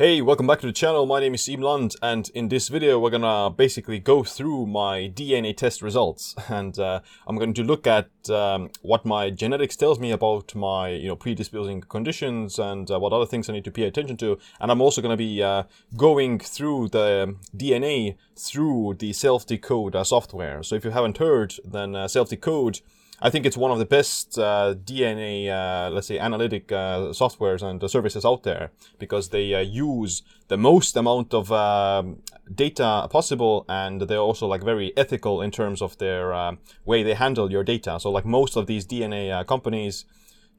Hey, welcome back to the channel. My name is Siim Land, and in this video, we're gonna basically go through my DNA test results, and uh, I'm going to look at um, what my genetics tells me about my, you know, predisposing conditions and uh, what other things I need to pay attention to. And I'm also gonna be uh, going through the DNA through the self-decode uh, software. So if you haven't heard, then uh, self-decode I think it's one of the best uh, DNA, uh, let's say, analytic uh, softwares and services out there because they uh, use the most amount of um, data possible, and they're also like very ethical in terms of their uh, way they handle your data. So, like most of these DNA companies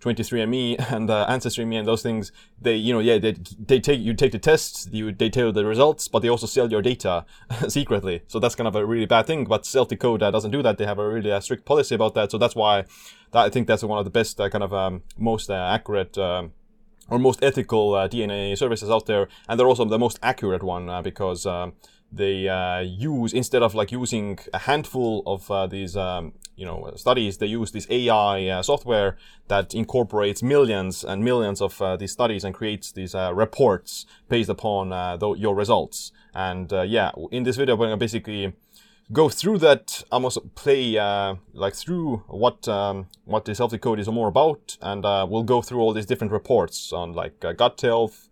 23andMe and uh, Ancestry.me and those things, they, you know, yeah, they, they take, you take the tests, you, they tell the results, but they also sell your data secretly. So that's kind of a really bad thing. But Self-Decode uh, doesn't do that. They have a really uh, strict policy about that. So that's why that, I think that's one of the best uh, kind of um, most uh, accurate um, or most ethical uh, DNA services out there. And they're also the most accurate one because um, they use, instead of like using a handful of these um, you know studies they use this AI uh, software that incorporates millions and millions of uh, these studies and creates these uh, reports based upon uh, the, your results. And uh, yeah, in this video, we're gonna basically go through that. Also play uh, like through what um, what the self-decode is more about, and we'll go through all these different reports on like gut health,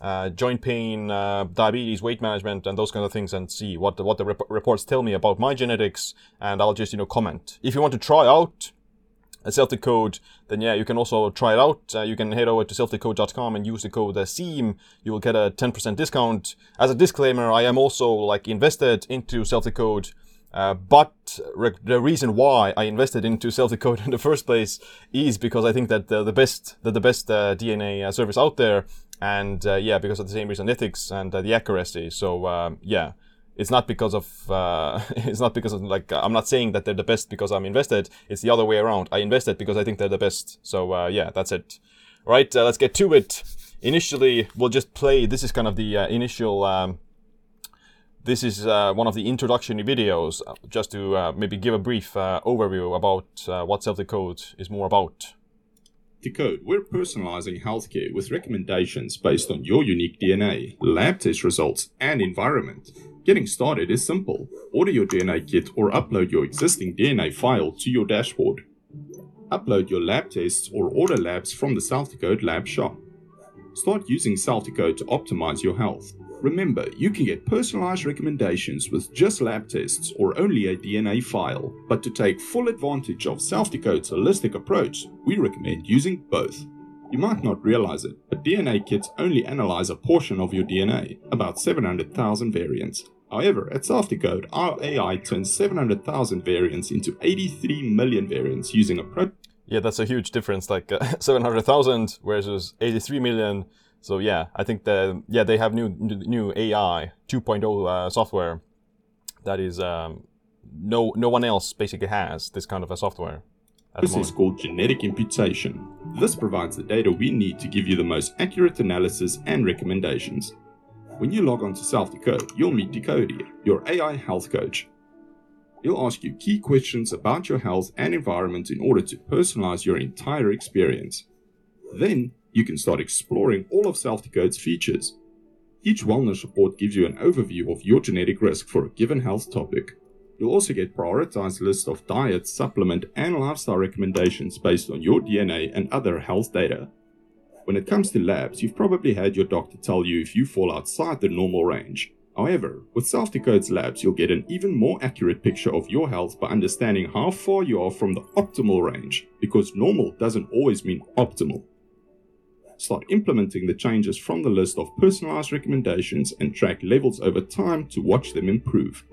uh, joint pain, uh, diabetes, weight management, and those kind of things, and see what the, what the rep- reports tell me about my genetics, and I'll just you know comment. If you want to try out a self-decode, then yeah, you can also try it out. Uh, you can head over to selfdecode.com and use the code uh, SIIM. You will get a 10% discount. As a disclaimer, I am also like invested into self-decode. Uh, but re- the reason why I invested into self-decode in the first place is because I think that the, the best, that the best uh, DNA uh, service out there and uh, yeah, because of the same reason, ethics and uh, the accuracy. So um, yeah, it's not because of uh, it's not because of like I'm not saying that they're the best because I'm invested. It's the other way around. I invested because I think they're the best. So uh, yeah, that's it. Right, uh, let's get to it. Initially, we'll just play. This is kind of the uh, initial. Um, this is one of the introductory videos, just to maybe give a brief overview about what self-decode is more about. Decode, we're personalizing healthcare with recommendations based on your unique DNA, lab test results, and environment. Getting started is simple. Order your DNA kit or upload your existing DNA file to your dashboard. Upload your lab tests or order labs from the Self-Decode lab shop. Start using Self-Decode to optimize your health. Remember, you can get personalized recommendations with just lab tests or only a DNA file. But to take full advantage of Self-Decode's holistic approach, we recommend using both. You might not realize it, but DNA kits only analyze a portion of your DNA, about 700,000 variants. However, at Self-Decode, our AI turns 700,000 variants into 83 million variants using a pro. Yeah, that's a huge difference, like uh, 700,000 versus 83 million so yeah, I think the yeah they have new new AI 2.0 uh, software that is um, no no one else basically has this kind of a software. This is called genetic imputation. This provides the data we need to give you the most accurate analysis and recommendations. When you log on to Self-Decode, you'll meet Decodie, your AI health coach. He'll ask you key questions about your health and environment in order to personalize your entire experience. Then you can start exploring all of Self-Decode's features. Each wellness report gives you an overview of your genetic risk for a given health topic. You'll also get prioritized lists of diet, supplement, and lifestyle recommendations based on your DNA and other health data. When it comes to labs, you've probably had your doctor tell you if you fall outside the normal range. However, with Self-Decode's labs, you'll get an even more accurate picture of your health by understanding how far you are from the optimal range, because normal doesn't always mean optimal start implementing the changes from the list of personalized recommendations and track levels over time to watch them improve.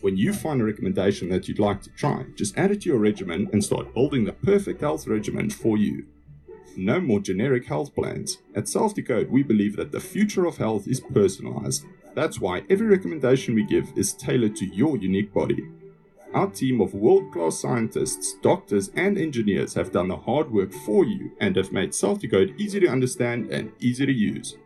When you find a recommendation that you'd like to try, just add it to your regimen and start building the perfect health regimen for you. No more generic health plans. At Self-Decode, we believe that the future of health is personalized. That's why every recommendation we give is tailored to your unique body. Our team of world class scientists, doctors, and engineers have done the hard work for you and have made Self-Decode easy to understand and easy to use.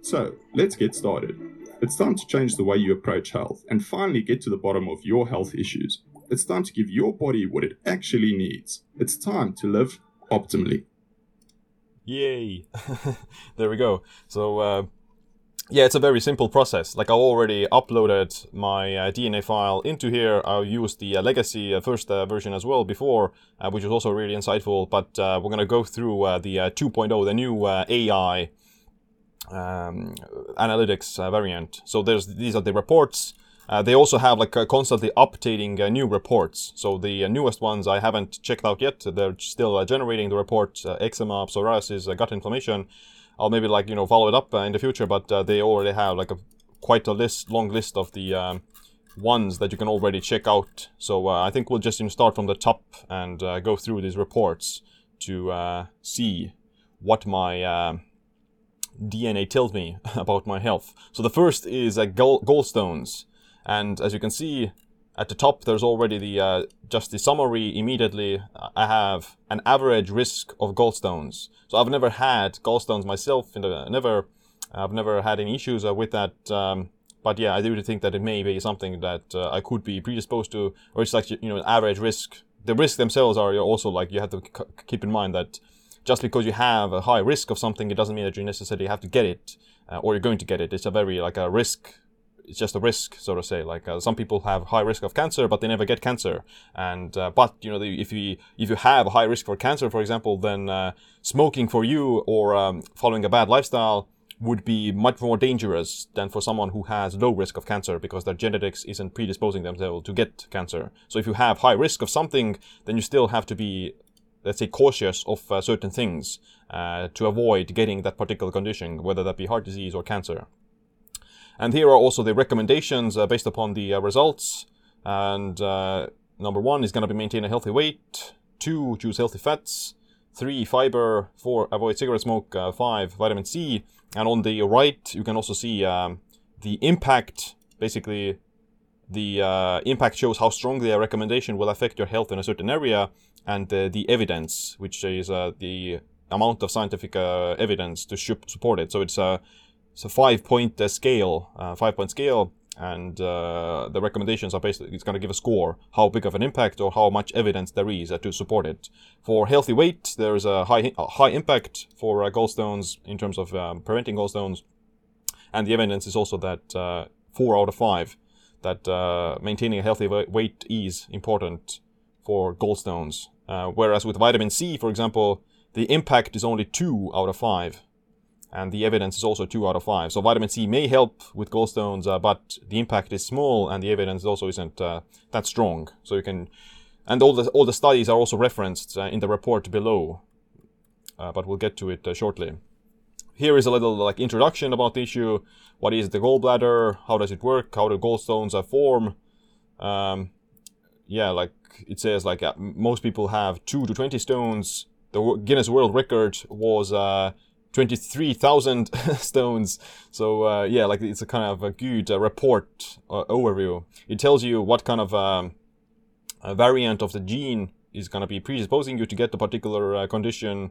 So, let's get started. It's time to change the way you approach health and finally get to the bottom of your health issues. It's time to give your body what it actually needs. It's time to live optimally. Yay! there we go. So, uh, yeah, it's a very simple process. Like I already uploaded my uh, DNA file into here. I used the uh, legacy uh, first uh, version as well before, uh, which was also really insightful. But uh, we're gonna go through the 2.0, the new AI um, analytics variant. So there's these are the reports. they also have like constantly updating new reports. So the newest ones I haven't checked out yet. They're still generating the reports: eczema, psoriasis, gut inflammation. I'll maybe like you know follow it up uh, in the future. But uh, they already have like a quite a list, long list of the um, ones that you can already check out. So uh, I think we'll just start from the top and go through these reports to see what my uh, DNA tells me about my health. So the first is uh, gall- gallstones, and as you can see, at the top, there's already the uh, just the summary immediately. I have an average risk of gallstones. So I've never had gallstones myself. In the, never, I've never had any issues uh, with that. Um, but yeah, I do think that it may be something that uh, I could be predisposed to, or it's like you know, an average risk. The risks themselves are also like you have to c- keep in mind that just because you have a high risk of something, it doesn't mean that you necessarily have to get it, uh, or you're going to get it. It's a very like a risk it's just a risk, so to say. Like uh, some people have high risk of cancer, but they never get cancer. And uh, but you know, the, if you if you have a high risk for cancer, for example, then uh, smoking for you or um, following a bad lifestyle would be much more dangerous than for someone who has low risk of cancer because their genetics isn't predisposing themselves to get cancer. So if you have high risk of something, then you still have to be let's say cautious of uh, certain things uh, to avoid getting that particular condition, whether that be heart disease or cancer. And here are also the recommendations uh, based upon the uh, results. And uh, number one is going to be maintain a healthy weight. Two, choose healthy fats. Three, fiber. Four, avoid cigarette smoke. Uh, five, vitamin C. And on the right, you can also see um, the impact. Basically, the uh, impact shows how strongly a recommendation will affect your health in a certain area, and uh, the evidence, which is the amount of scientific evidence to support it. So it's a a five point uh, scale, uh, five point scale, and uh, the recommendations are basically it's going to give a score how big of an impact or how much evidence there is uh, to support it. For healthy weight, there is a high a high impact for uh, gallstones in terms of um, preventing gallstones, and the evidence is also that uh, four out of five that maintaining a healthy weight is important for gallstones. whereas with vitamin C, for example, the impact is only two out of five and the evidence is also 2 out of 5. So vitamin C may help with gallstones, uh, but the impact is small and the evidence also isn't uh, that strong. So you can, and all the, all the studies are also referenced uh, in the report below, uh, but we'll get to it uh, shortly. Here is a little like introduction about the issue. What is the gallbladder? How does it work? How do gallstones uh, form? Um, yeah, like it says, like most people have 2 to 20 stones. The Guinness World Record was 23,000 stones. So uh, yeah, like it's a kind of a good uh, report uh, overview. It tells you what kind of um, variant of the gene is going to be predisposing you to get the particular uh, condition.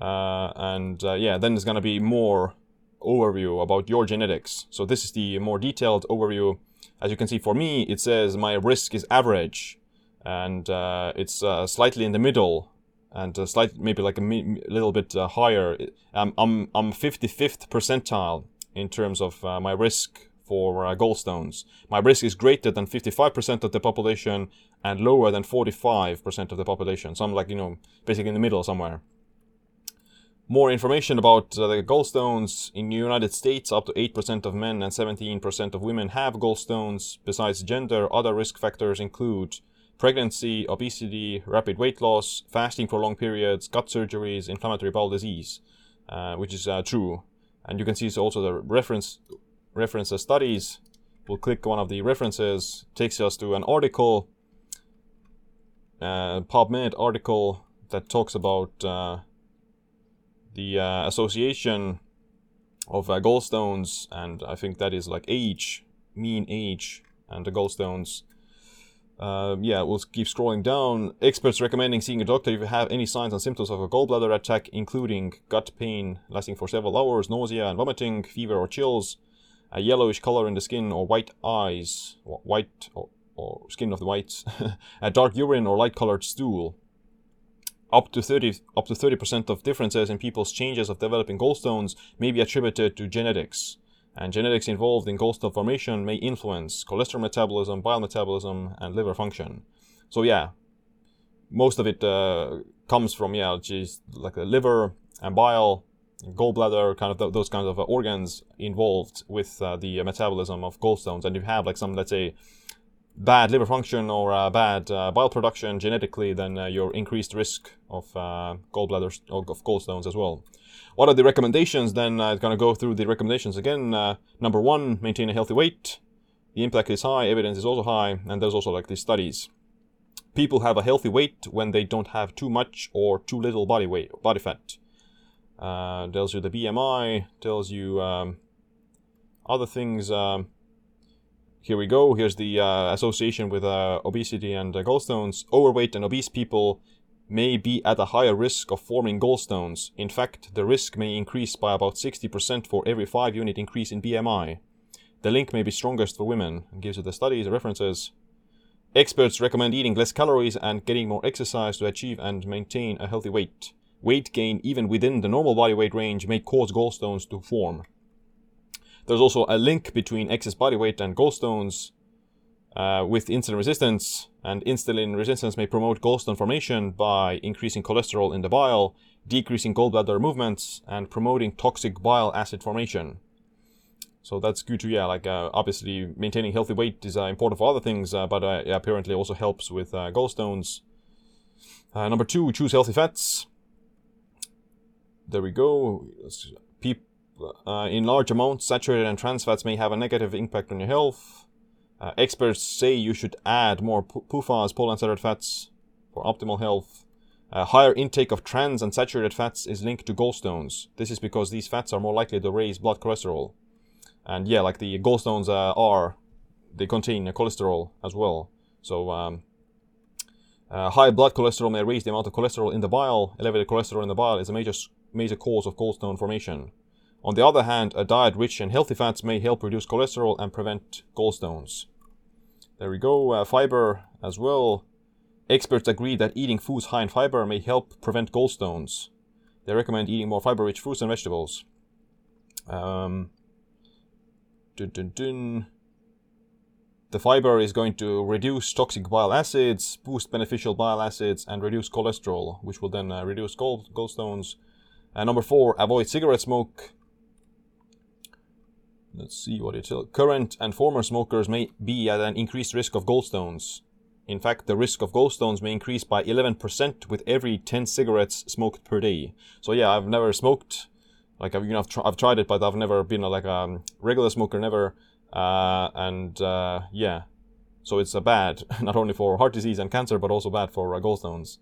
Uh, and uh, yeah, then there's going to be more overview about your genetics. So this is the more detailed overview. As you can see, for me, it says my risk is average, and it's slightly in the middle and slight, maybe like a mi- little bit uh, higher. I'm I'm I'm 55th percentile in terms of uh, my risk for uh, gallstones. My risk is greater than 55% of the population and lower than 45% of the population. So I'm like you know basically in the middle somewhere. More information about uh, the gallstones in the United States, up to 8% of men and 17% of women have gallstones. Besides gender, other risk factors include pregnancy, obesity, rapid weight loss, fasting for long periods, gut surgeries, inflammatory bowel disease, uh, which is uh, true. And you can see also the reference reference studies. We'll click one of the references, takes us to an article, uh, PubMed article that talks about uh, the uh, association of uh, gallstones, and I think that is like age, mean age, and the gallstones uh, yeah, we'll keep scrolling down. Experts recommending seeing a doctor if you have any signs and symptoms of a gallbladder attack, including gut pain lasting for several hours, nausea and vomiting, fever or chills, a yellowish color in the skin or white eyes, white or, or skin of the whites, a dark urine or light-colored stool. Up to 30 up to 30% of differences in people's changes of developing gallstones may be attributed to genetics. And genetics involved in gallstone formation may influence cholesterol metabolism, bile metabolism, and liver function. So yeah, most of it uh, comes from yeah, just like the liver and bile, gallbladder, kind of th- those kinds of uh, organs involved with uh, the metabolism of gallstones. And if you have like some, let's say, bad liver function or uh, bad uh, bile production genetically, then uh, you're increased risk of uh, gallbladders of gallstones as well. What are the recommendations? Then I'm gonna go through the recommendations again. number one, maintain a healthy weight. The impact is high, evidence is also high, and there's also like these studies people have a healthy weight when they don't have too much or too little body weight, body fat. Uh, tells you the BMI, tells you um, other things. Um, here we go. Here's the uh, association with uh, obesity and uh, gallstones. Overweight and obese people may be at a higher risk of forming gallstones. In fact, the risk may increase by about 60% for every 5 unit increase in BMI. The link may be strongest for women. It gives you the studies, references. Experts recommend eating less calories and getting more exercise to achieve and maintain a healthy weight. Weight gain, even within the normal body weight range, may cause gallstones to form. There's also a link between excess body weight and gallstones uh, with insulin resistance, and insulin resistance may promote gallstone formation by increasing cholesterol in the bile, decreasing gallbladder movements, and promoting toxic bile acid formation. So that's good to yeah, like uh, obviously maintaining healthy weight is uh, important for other things, uh, but uh, apparently also helps with uh, gallstones. Number two, choose healthy fats. There we go. In large amounts, saturated and trans fats may have a negative impact on your health. Experts say you should add more PUFAs, polyunsaturated fats, for optimal health. A higher intake of trans and saturated fats is linked to gallstones. This is because these fats are more likely to raise blood cholesterol. And yeah, like the gallstones uh, are, they contain cholesterol as well. So um, uh, high blood cholesterol may raise the amount of cholesterol in the bile. Elevated cholesterol in the bile is a major major cause of gallstone formation. On the other hand, a diet rich in healthy fats may help reduce cholesterol and prevent gallstones. There we go. Uh, fiber as well. Experts agree that eating foods high in fiber may help prevent gallstones. They recommend eating more fiber-rich fruits and vegetables. Um, Dun, dun, dun. The fiber is going to reduce toxic bile acids, boost beneficial bile acids, and reduce cholesterol, which will then uh, reduce gall- gallstones. And number four, avoid cigarette smoke. Let's see what it tells. Current and former smokers may be at an increased risk of gallstones. In fact, the risk of gallstones may increase by 11% with every 10 cigarettes smoked per day. So yeah, I've never smoked like I've you know I've, tr- I've tried it, but I've never been a, like a regular smoker, never. Uh, and uh, yeah, so it's a bad not only for heart disease and cancer, but also bad for uh, gallstones.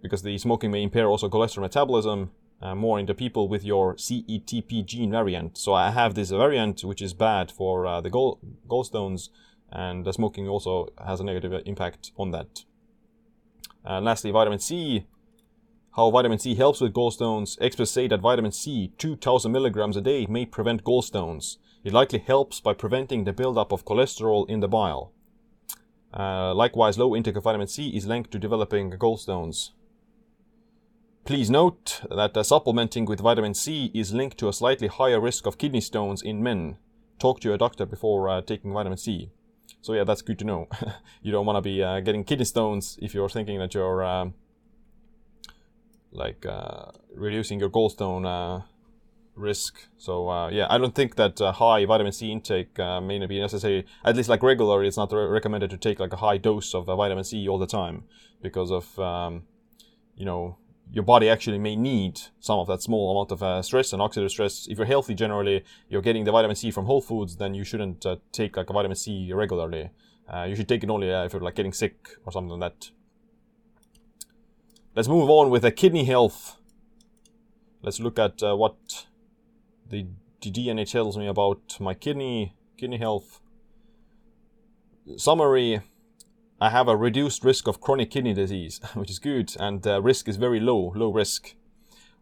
Because the smoking may impair also cholesterol metabolism uh, more in the people with your CETP gene variant. So I have this variant which is bad for uh, the gall- gallstones, and the smoking also has a negative impact on that. And lastly, vitamin C how vitamin C helps with gallstones, experts say that vitamin C, 2000 milligrams a day, may prevent gallstones. It likely helps by preventing the buildup of cholesterol in the bile. Uh, likewise, low intake of vitamin C is linked to developing gallstones. Please note that uh, supplementing with vitamin C is linked to a slightly higher risk of kidney stones in men. Talk to your doctor before uh, taking vitamin C. So yeah, that's good to know. you don't want to be uh, getting kidney stones if you're thinking that you're um, like uh, reducing your gallstone uh, risk. So uh, yeah, I don't think that uh, high vitamin C intake uh, may not be necessary. At least like regular, it's not re- recommended to take like a high dose of uh, vitamin C all the time because of um, you know your body actually may need some of that small amount of uh, stress and oxidative stress. If you're healthy generally, you're getting the vitamin C from whole foods, then you shouldn't uh, take like a vitamin C regularly. Uh, you should take it only if you're like getting sick or something like that. Let's move on with the kidney health. Let's look at uh, what the, the DNA tells me about my kidney kidney health. Summary: I have a reduced risk of chronic kidney disease, which is good, and the risk is very low, low risk.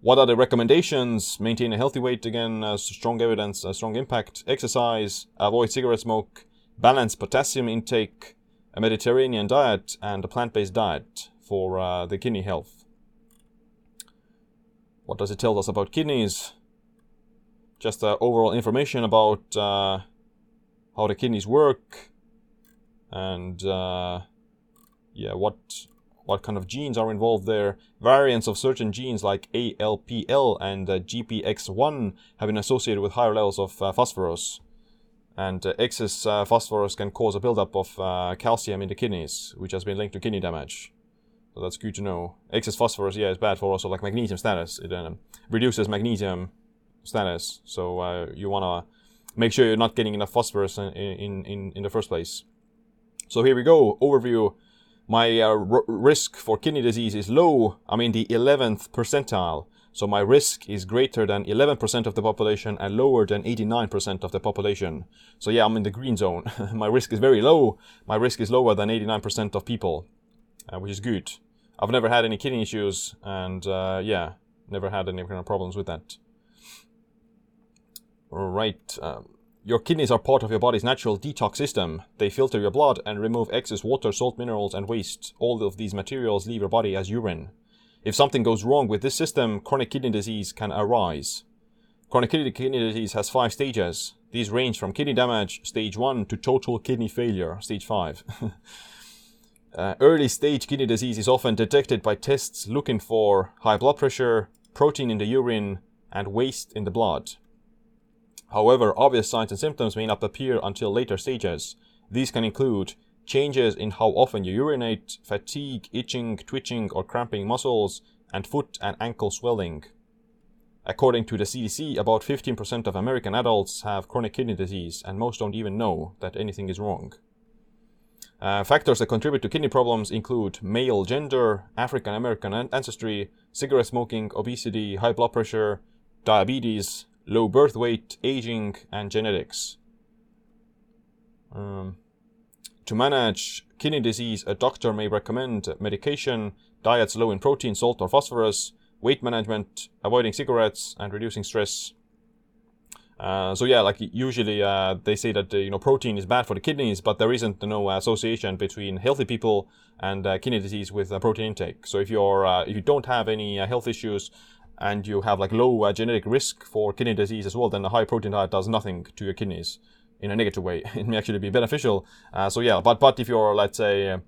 What are the recommendations? Maintain a healthy weight again, uh, strong evidence, uh, strong impact, exercise, avoid cigarette smoke, balance potassium intake, a Mediterranean diet, and a plant based diet for uh, the kidney health. What does it tell us about kidneys? just uh, overall information about uh, how the kidneys work and uh, yeah, what what kind of genes are involved there. Variants of certain genes like ALPL and uh, GPX1 have been associated with higher levels of uh, phosphorus. And uh, excess uh, phosphorus can cause a buildup of uh, calcium in the kidneys, which has been linked to kidney damage. So that's good to know. Excess phosphorus, yeah, is bad for also like magnesium status. It um, reduces magnesium status. So uh, you want to make sure you're not getting enough phosphorus in, in, in, in the first place. So here we go. Overview. My uh, r- risk for kidney disease is low. I'm in the 11th percentile. So my risk is greater than 11% of the population and lower than 89% of the population. So yeah, I'm in the green zone. my risk is very low. My risk is lower than 89% of people, uh, which is good. I've never had any kidney issues and uh, yeah, never had any kind of problems with that. All right. Um, your kidneys are part of your body's natural detox system. They filter your blood and remove excess water, salt, minerals, and waste. All of these materials leave your body as urine. If something goes wrong with this system, chronic kidney disease can arise. Chronic kidney, disease has five stages. These range from kidney damage, stage 1, to total kidney failure, stage 5. uh, early stage kidney disease is often detected by tests looking for high blood pressure, protein in the urine, and waste in the blood. However, obvious signs and symptoms may not appear until later stages. These can include changes in how often you urinate, fatigue, itching, twitching, or cramping muscles, and foot and ankle swelling. According to the CDC, about 15% of American adults have chronic kidney disease, and most don't even know that anything is wrong. Uh, factors that contribute to kidney problems include male gender, African American ancestry, cigarette smoking, obesity, high blood pressure, diabetes, low birth weight, aging, and genetics. Um, to manage kidney disease, a doctor may recommend medication, diets low in protein, salt, or phosphorus, weight management, avoiding cigarettes, and reducing stress. Uh, so yeah, like usually uh, they say that uh, you know protein is bad for the kidneys, but there isn't no association between healthy people and uh, kidney disease with uh, protein intake. So if you're uh, if you don't have any health issues, and you have like low uh, genetic risk for kidney disease as well, then a high protein diet does nothing to your kidneys in a negative way. it may actually be beneficial. Uh, so yeah, but but if you're let's say uh,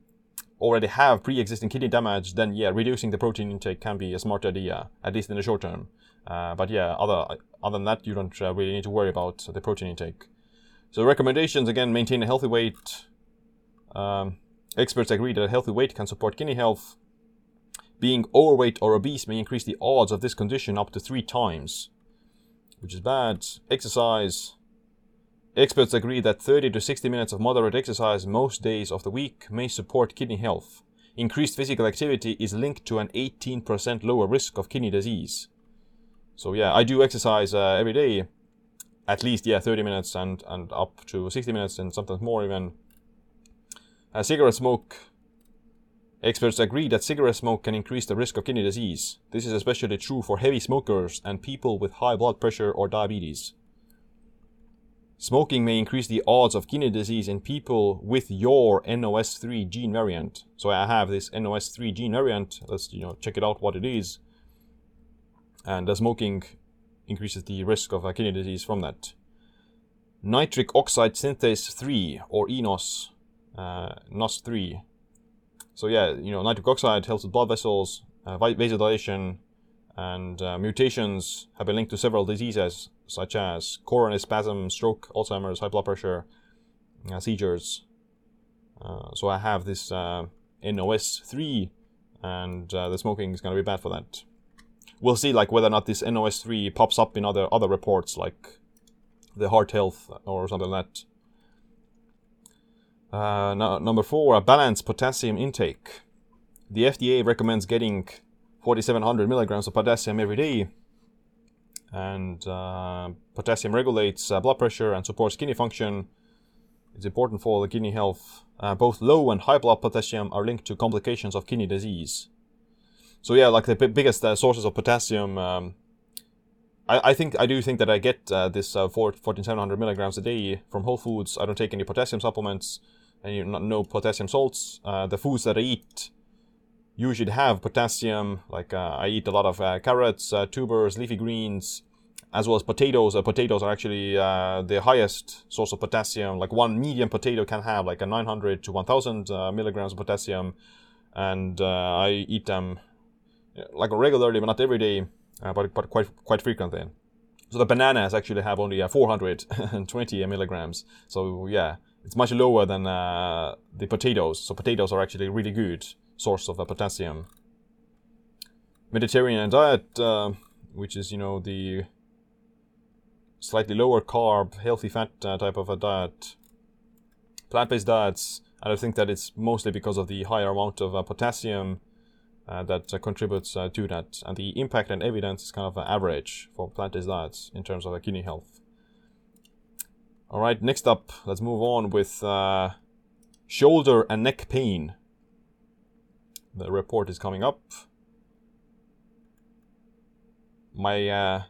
already have pre-existing kidney damage, then yeah, reducing the protein intake can be a smart idea, at least in the short term. Uh, but yeah, other other than that, you don't uh, really need to worry about the protein intake. So recommendations again: maintain a healthy weight. Um, experts agree that a healthy weight can support kidney health. Being overweight or obese may increase the odds of this condition up to three times, which is bad. Exercise. Experts agree that 30 to 60 minutes of moderate exercise most days of the week may support kidney health. Increased physical activity is linked to an 18% lower risk of kidney disease. So yeah, I do exercise uh, every day, at least yeah 30 minutes and and up to 60 minutes and sometimes more even. Uh, cigarette smoke Experts agree that cigarette smoke can increase the risk of kidney disease. This is especially true for heavy smokers and people with high blood pressure or diabetes. Smoking may increase the odds of kidney disease in people with your NOS3 gene variant. So I have this NOS3 gene variant. Let's you know check it out what it is. And the smoking increases the risk of kidney disease from that. Nitric oxide synthase 3 or ENOS, uh, NOS3 so yeah, you know, nitric oxide helps with blood vessels, uh, vasodilation, and uh, mutations have been linked to several diseases such as coronary spasm, stroke, Alzheimer's, high blood pressure, uh, seizures. Uh, so I have this uh, NOS3, and uh, the smoking is going to be bad for that. We'll see, like whether or not this NOS3 pops up in other other reports, like the heart health or something like that. Uh, no, number four, a balanced potassium intake. The FDA recommends getting 4,700 milligrams of potassium every day. And uh, potassium regulates uh, blood pressure and supports kidney function. It's important for the kidney health. Uh, both low and high blood potassium are linked to complications of kidney disease. So yeah, like the b- biggest uh, sources of potassium. Um, I, I think I do think that I get this uh, 4,700 milligrams a day from Whole Foods. I don't take any potassium supplements and you know, no potassium salts. Uh, the foods that I eat usually have potassium. Like uh, I eat a lot of uh, carrots, uh, tubers, leafy greens, as well as potatoes. Uh, potatoes are actually uh, the highest source of potassium. Like one medium potato can have like a 900 to 1000 uh, milligrams of potassium, and I eat them like regularly, but not every day, but but quite quite frequently. So the bananas actually have only uh, 420 milligrams. So yeah, it's much lower than the potatoes. So potatoes are actually a really good source of potassium. Mediterranean diet, which is you know the slightly lower carb, healthy fat uh, type of a diet. Plant based diets, and I think that it's mostly because of the higher amount of uh, potassium uh, that uh, contributes uh, to that. And the impact and evidence is kind of average for plant based diets in terms of uh, kidney health. All right, next up, let's move on with shoulder and neck pain. The report is coming up. My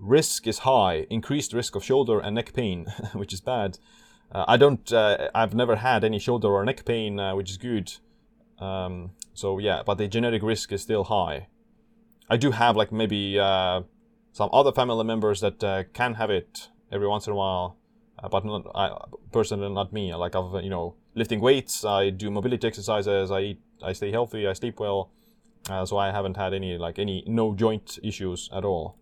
risk is high, increased risk of shoulder and neck pain, which is bad. Uh, I don't, uh, I've never had any shoulder or neck pain, uh, which is good. Um, so yeah, but the genetic risk is still high. I do have like maybe uh, some other family members that uh, can have it every once in a while, uh, but not, I, personally not me. Like I've, you know, lifting weights, I do mobility exercises, I eat, I stay healthy, I sleep well. so I haven't had any like any no joint issues at all.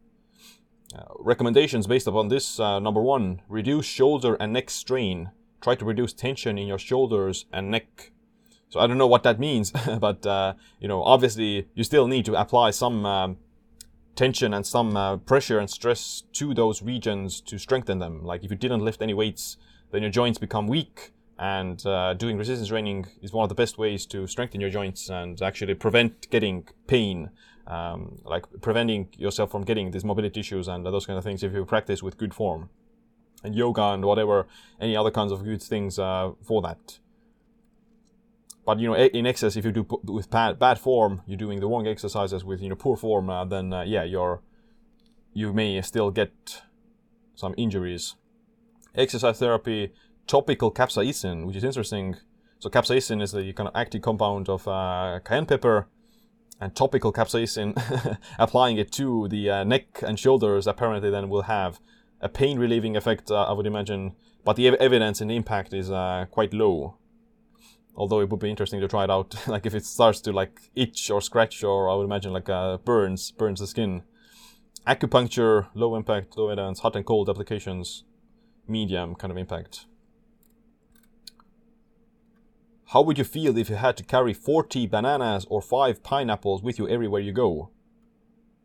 Uh, recommendations based upon this uh, number one, reduce shoulder and neck strain. Try to reduce tension in your shoulders and neck. So I don't know what that means, but uh, you know, obviously you still need to apply some um, tension and some uh, pressure and stress to those regions to strengthen them. Like if you didn't lift any weights, then your joints become weak. And uh, doing resistance training is one of the best ways to strengthen your joints and actually prevent getting pain um, like preventing yourself from getting these mobility issues and those kind of things if you practice with good form and yoga and whatever any other kinds of good things uh, for that but you know in excess if you do with bad, bad form you're doing the wrong exercises with you know poor form uh, then uh, yeah you're you may still get some injuries exercise therapy topical capsaicin which is interesting so capsaicin is the kind of active compound of uh, cayenne pepper and topical capsaicin, applying it to the uh, neck and shoulders apparently then will have a pain relieving effect, uh, I would imagine. But the ev- evidence and the impact is uh, quite low. Although it would be interesting to try it out, like if it starts to like itch or scratch, or I would imagine like uh, burns, burns the skin. Acupuncture, low impact, low evidence. Hot and cold applications, medium kind of impact. How would you feel if you had to carry 40 bananas or 5 pineapples with you everywhere you go?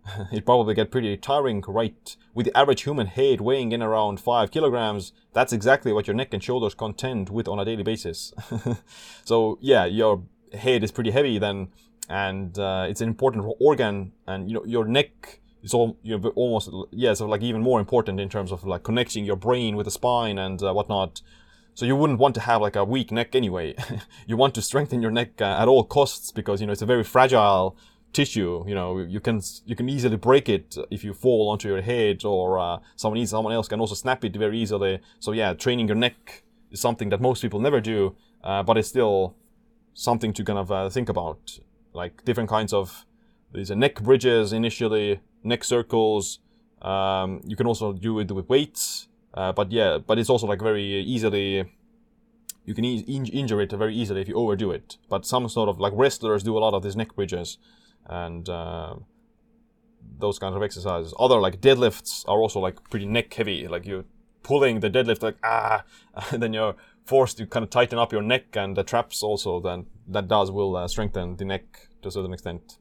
It'd probably get pretty tiring, right? With the average human head weighing in around 5 kilograms, that's exactly what your neck and shoulders contend with on a daily basis. so, yeah, your head is pretty heavy then, and uh, it's an important organ, and you know, your neck is all, you know, almost, yeah, so like even more important in terms of like connecting your brain with the spine and uh, whatnot. So you wouldn't want to have like a weak neck anyway. you want to strengthen your neck uh, at all costs because you know it's a very fragile tissue. You know you can you can easily break it if you fall onto your head or uh, someone someone else can also snap it very easily. So yeah, training your neck is something that most people never do, uh, but it's still something to kind of uh, think about. Like different kinds of these neck bridges initially, neck circles. Um, you can also do it with weights. Uh, but yeah, but it's also like very easily you can e- injure it very easily if you overdo it. But some sort of like wrestlers do a lot of these neck bridges and uh, those kinds of exercises. Other like deadlifts are also like pretty neck heavy. Like you're pulling the deadlift like ah, and then you're forced to kind of tighten up your neck and the traps also. Then that does will uh, strengthen the neck to a certain extent.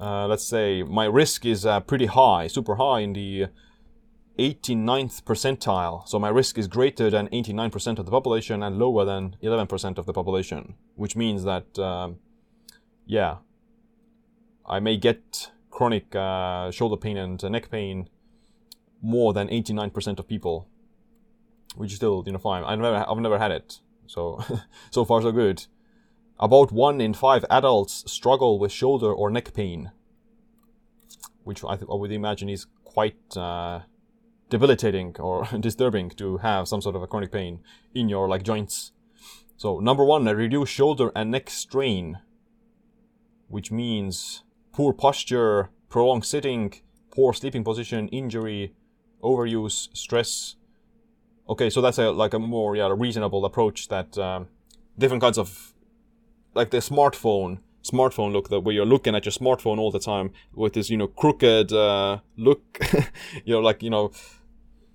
Uh, let's say my risk is uh, pretty high, super high in the 89th percentile. So my risk is greater than 89% of the population and lower than 11% of the population, which means that, um, yeah, I may get chronic uh, shoulder pain and neck pain more than 89% of people, which is still, you know, fine. I've never, I've never had it. So, so far so good. About one in five adults struggle with shoulder or neck pain, which I, th- I would imagine is quite, uh, debilitating or disturbing to have some sort of a chronic pain in your like joints. So number one, reduce shoulder and neck strain, which means poor posture, prolonged sitting, poor sleeping position, injury, overuse, stress. Okay, so that's a like a more yeah reasonable approach that um, different kinds of like the smartphone smartphone look that where you're looking at your smartphone all the time with this you know crooked uh, look you know like you know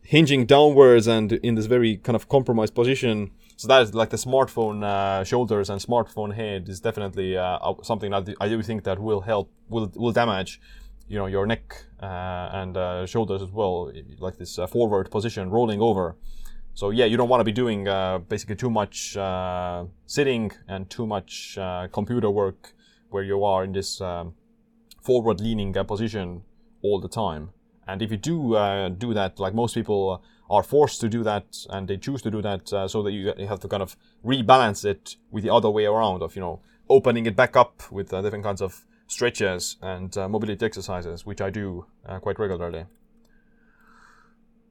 hinging downwards and in this very kind of compromised position so that is like the smartphone uh, shoulders and smartphone head is definitely uh, something that I do think that will help will will damage you know your neck uh, and uh, shoulders as well like this uh, forward position rolling over so yeah, you don't want to be doing basically too much sitting and too much computer work where you are in this um, forward-leaning uh, position all the time. And if you do do that, like most people are forced to do that, and they choose to do that, uh, so that you, you have to kind of rebalance it with the other way around of you know opening it back up with different kinds of stretches and mobility exercises, which I do quite regularly.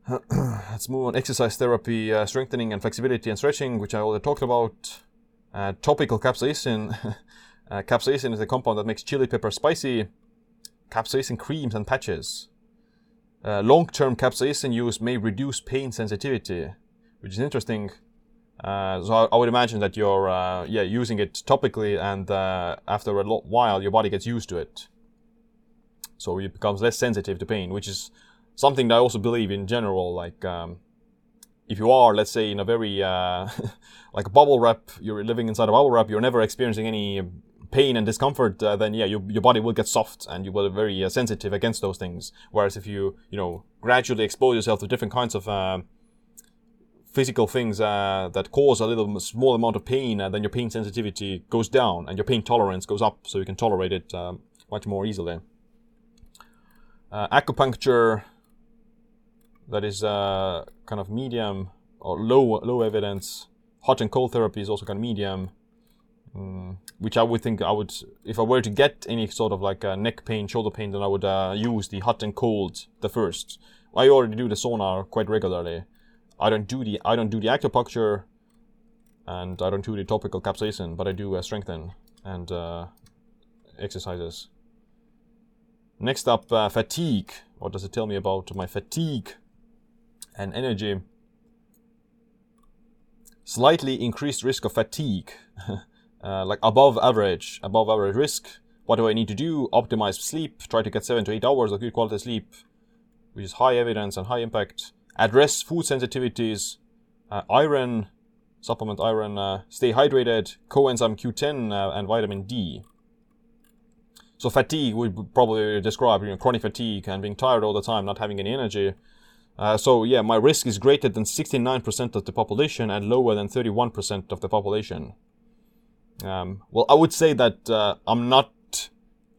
Let's move on. Exercise therapy, uh, strengthening and flexibility and stretching, which I already talked about. Uh, topical capsaicin. uh, capsaicin is a compound that makes chili pepper spicy. Capsaicin creams and patches. Uh, long-term capsaicin use may reduce pain sensitivity, which is interesting. Uh, so I, I, would imagine that you're uh, yeah using it topically, and after a while your body gets used to it. So it becomes less sensitive to pain, which is something that I also believe in general, like um, if you are, let's say, in a very uh, like a bubble wrap, you're living inside a bubble wrap, you're never experiencing any pain and discomfort, uh, then yeah, your, your body will get soft and you will be very uh, sensitive against those things. Whereas if you, you know, gradually expose yourself to different kinds of uh, physical things uh, that cause a little small amount of pain, uh, then your pain sensitivity goes down and your pain tolerance goes up, so you can tolerate it um, much more easily. acupuncture that is uh, kind of medium or low low evidence. Hot and cold therapy is also kind of medium, mm, which I would think I would if I were to get any sort of like neck pain, shoulder pain, then I would uh, use the hot and cold the first. I already do the sauna quite regularly. I don't do the I don't do the acupuncture, and I don't do the topical capsaicin, but I do uh, strengthen and uh, exercises. Next up, uh, fatigue. What does it tell me about my fatigue? and energy. Slightly increased risk of fatigue, uh, like above average, above average risk. What do I need to do? Optimize sleep, try to get seven to eight hours of good quality sleep, which is high evidence and high impact. Address food sensitivities, uh, iron, supplement iron, uh, stay hydrated, coenzyme Q10, uh, and vitamin D. So fatigue would probably describe you know, chronic fatigue and being tired all the time, not having any energy. Uh, so yeah, my risk is greater than 69% of the population and lower than 31% of the population. Um, well, I would say that uh, I'm not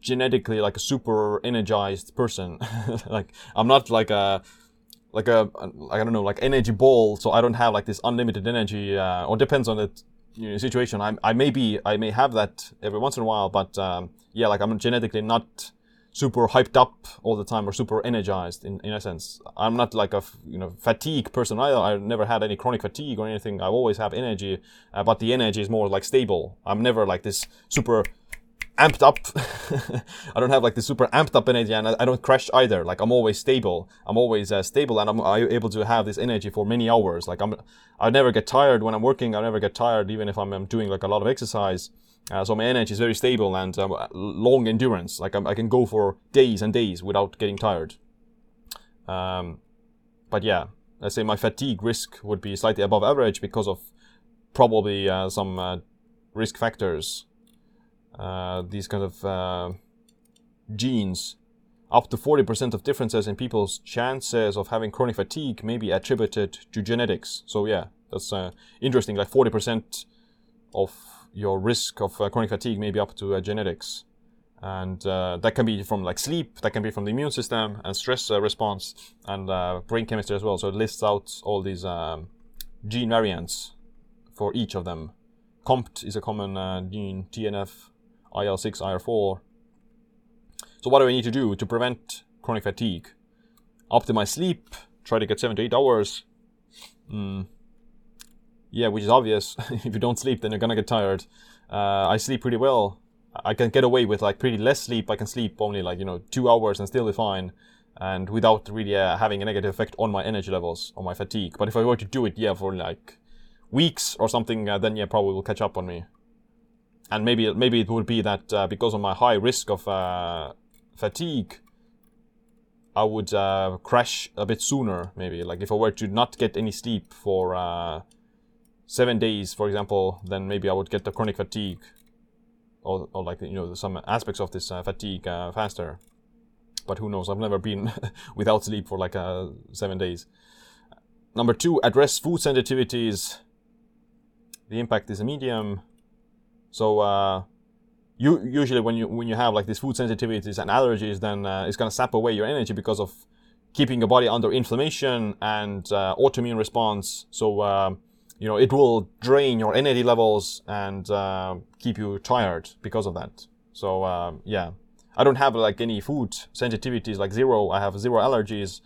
genetically like a super energized person. like I'm not like a like a I don't know like energy ball. So I don't have like this unlimited energy. Uh, or depends on the you know, situation. I I may be I may have that every once in a while, but um, yeah, like I'm genetically not super hyped up all the time or super energized in, in a sense. I'm not like a you know fatigue person either. I've never had any chronic fatigue or anything. I always have energy, uh, but the energy is more like stable. I'm never like this super amped up. I don't have like this super amped up energy and I, I don't crash either. Like I'm always stable. I'm always uh, stable and I'm, I'm able to have this energy for many hours. Like I'm, I never get tired when I'm working. I never get tired even if I'm, I'm doing like a lot of exercise. Uh, so my energy is very stable and um, long endurance. Like I'm, i can go for days and days without getting tired. Um, but yeah, let's say my fatigue risk would be slightly above average because of probably uh, some uh, risk factors. Uh, these kind of uh, genes. Up to 40% of differences in people's chances of having chronic fatigue may be attributed to genetics. So yeah, that's uh, interesting. Like 40% of your risk of uh, chronic fatigue may be up to uh, genetics. And uh, that can be from like sleep, that can be from the immune system and stress response and brain chemistry as well. So it lists out all these um, gene variants for each of them. COMT is a common gene, TNF, IL6, IL4. So what do we need to do to prevent chronic fatigue? Optimize sleep, try to get seven to eight hours. Mm, yeah, which is obvious. if you don't sleep, then you're gonna get tired. Uh, I sleep pretty well. I can get away with like pretty less sleep. I can sleep only like you know two hours and still be fine. and without really uh, having a negative effect on my energy levels, on my fatigue. But if I were to do it, yeah, for like weeks or something, uh, then yeah, probably will catch up on me. And maybe maybe it would be that uh, because of my high risk of uh, fatigue, I would uh, crash a bit sooner. Maybe like if I were to not get any sleep for seven days, for example, then maybe I would get the chronic fatigue, or, or like you know some aspects of this fatigue faster but who knows? I've never been without sleep for like uh, seven days. Number two, address food sensitivities. The impact is a medium. So uh, you usually when you when you have like these food sensitivities and allergies, then uh, it's gonna sap away your energy because of keeping your body under inflammation and uh, autoimmune response. So uh, you know it will drain your energy levels and uh, keep you tired because of that. So uh, yeah, I don't have like any food sensitivities, like zero. I have zero allergies.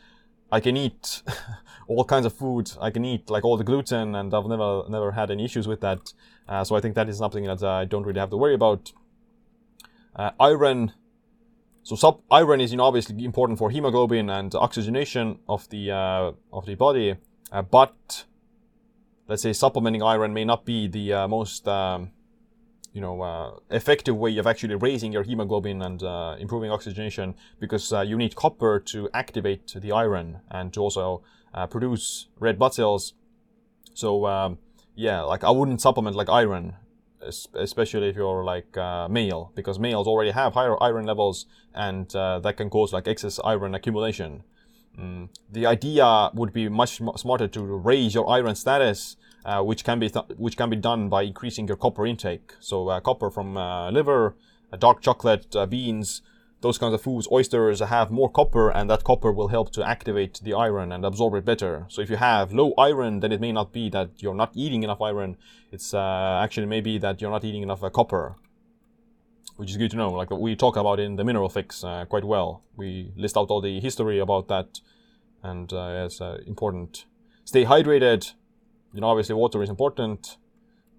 I can eat all kinds of food. I can eat like all the gluten, and I've never never had any issues with that. Uh, so I think that is something that I don't really have to worry about. Uh, iron. So sub iron is you know obviously important for hemoglobin and oxygenation of the uh, of the body, uh, but let's say supplementing iron may not be the uh, most um, you know uh, effective way of actually raising your hemoglobin and uh, improving oxygenation because uh, you need copper to activate the iron and to also uh, produce red blood cells. So um, yeah, like I wouldn't supplement like iron, especially if you're like uh, male, because males already have higher iron levels and that can cause like excess iron accumulation. Mm. The idea would be much smarter to raise your iron status uh, which can be which can be done by increasing your copper intake. So uh, copper from uh, liver, uh, dark chocolate, uh, beans, those kinds of foods. Oysters have more copper, and that copper will help to activate the iron and absorb it better. So if you have low iron, then it may not be that you're not eating enough iron. It's uh, actually maybe that you're not eating enough copper. Which is good to know. Like we talk about in the mineral fix quite well. We list out all the history about that, and it's important. Stay hydrated you know, obviously water is important,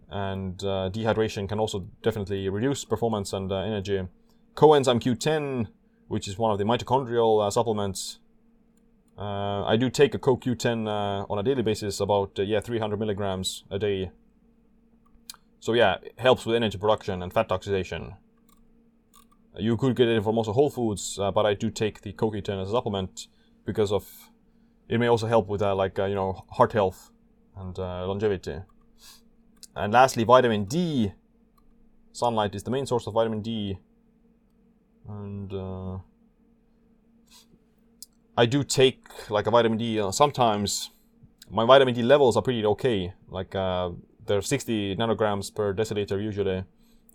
and uh, dehydration can also definitely reduce performance and uh, energy. Coenzyme Q10, which is one of the mitochondrial uh, supplements. Uh, I do take a CoQ10 uh, on a daily basis, about uh, yeah 300 milligrams a day. So yeah, it helps with energy production and fat oxidation. You could get it from also Whole Foods, but I do take the CoQ10 as a supplement because of it may also help with like you know heart health and uh, longevity. And lastly, vitamin D. Sunlight is the main source of vitamin D. And uh, I do take like a vitamin D uh, sometimes. My vitamin D levels are pretty okay. Like uh, they're 60 nanograms per deciliter usually,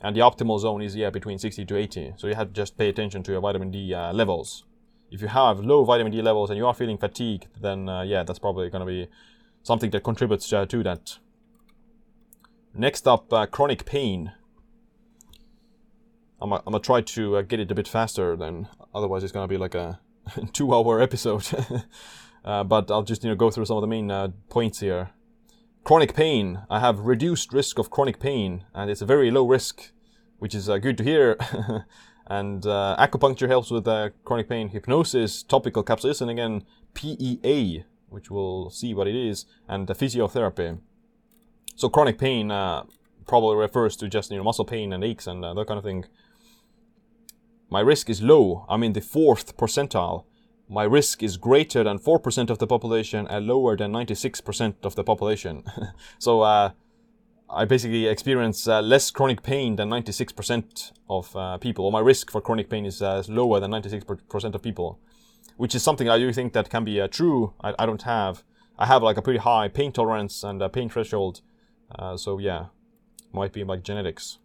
and the optimal zone is yeah between 60 to 80. So you have to just pay attention to your vitamin D uh, levels. If you have low vitamin D levels and you are feeling fatigued, then uh, yeah, that's probably gonna be something that contributes uh, to that. Next up, uh, chronic pain. I'm gonna try to uh, get it a bit faster, then otherwise it's gonna be like a two-hour episode. Uh, but I'll just you know go through some of the main points here. Chronic pain. I have reduced risk of chronic pain, and it's a very low risk, which is uh, good to hear. and acupuncture helps with chronic pain. Hypnosis, topical capsaicin again, PEA which we'll see what it is, and the physiotherapy. So chronic pain uh, probably refers to just you know muscle pain and aches and uh, that kind of thing. My risk is low. I'm in the fourth percentile. My risk is greater than 4% of the population and lower than 96% of the population. so uh, I basically experience uh, less chronic pain than 96% of uh, people, or my risk for chronic pain is uh, lower than 96% of people which is something I do think that can be uh, true. I, I, don't have. I have like a pretty high pain tolerance and pain threshold. Uh, so yeah, might be like genetics.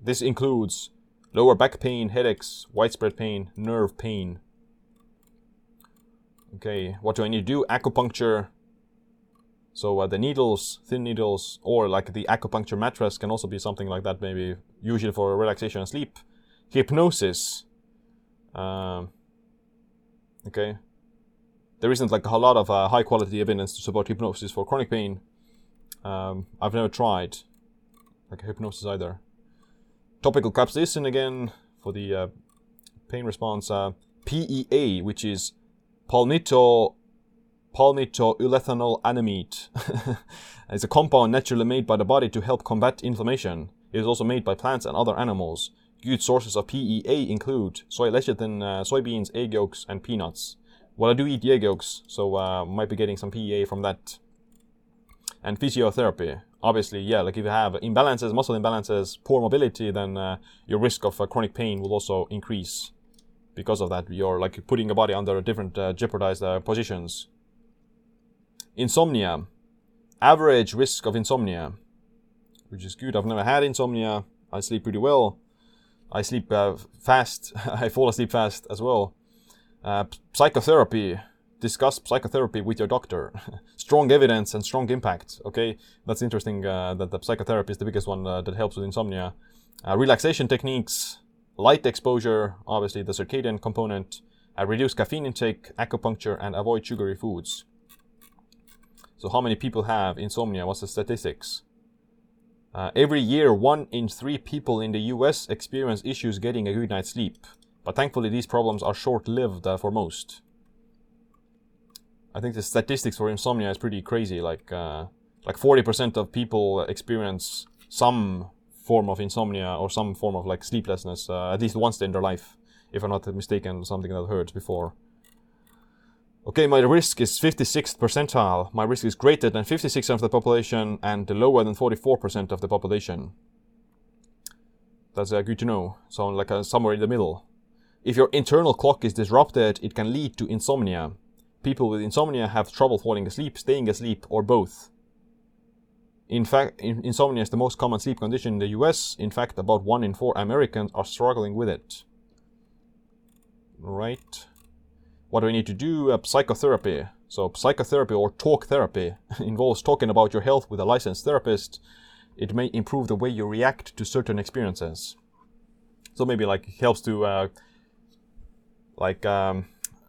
This includes lower back pain, headaches, widespread pain, nerve pain. Okay, what do I need to do? Acupuncture. So uh, the needles, thin needles, or like the acupuncture mattress can also be something like that, maybe usually for relaxation and sleep. Hypnosis. Um, Okay. There isn't like a lot of uh, high quality evidence to support hypnosis for chronic pain. Um, I've never tried like hypnosis either. Topical capsaicin again for the uh, pain response. Uh, PEA, which is palmito palmitoylethanolamide. it's a compound naturally made by the body to help combat inflammation. It is also made by plants and other animals. Good sources of PEA include soy lecithin, uh, soybeans, egg yolks, and peanuts. Well, I do eat egg yolks, so uh, might be getting some PEA from that. And physiotherapy. Obviously, yeah, like if you have imbalances, muscle imbalances, poor mobility, then uh, your risk of uh, chronic pain will also increase. Because of that, you're like putting your body under different uh, jeopardized uh, positions. Insomnia. Average risk of insomnia, which is good. I've never had insomnia. I sleep pretty well. I sleep uh, fast. I fall asleep fast as well. Uh, psychotherapy. Discuss psychotherapy with your doctor. strong evidence and strong impact. Okay, that's interesting uh, that the psychotherapy is the biggest one uh, that helps with insomnia. Relaxation techniques, light exposure, obviously the circadian component, uh, reduce caffeine intake, acupuncture, and avoid sugary foods. So how many people have insomnia? What's the statistics? Uh, every year, one in three people in the US experience issues getting a good night's sleep. But thankfully, these problems are short lived uh, for most. I think the statistics for insomnia is pretty crazy. Like, uh, like 40% of people experience some form of insomnia or some form of like sleeplessness uh, at least once in their life, if I'm not mistaken, something that I've heard before. Okay, my risk is 56th percentile. My risk is greater than 56% of the population and lower than 44% of the population. That's uh, good to know. So, like uh, somewhere in the middle. If your internal clock is disrupted, it can lead to insomnia. People with insomnia have trouble falling asleep, staying asleep, or both. In fact, insomnia is the most common sleep condition in the US. In fact, about one in four Americans are struggling with it. Right. What do we need to do? Uh, psychotherapy. So, psychotherapy or talk therapy involves talking about your health with a licensed therapist. It may improve the way you react to certain experiences. So maybe like helps to uh, like um,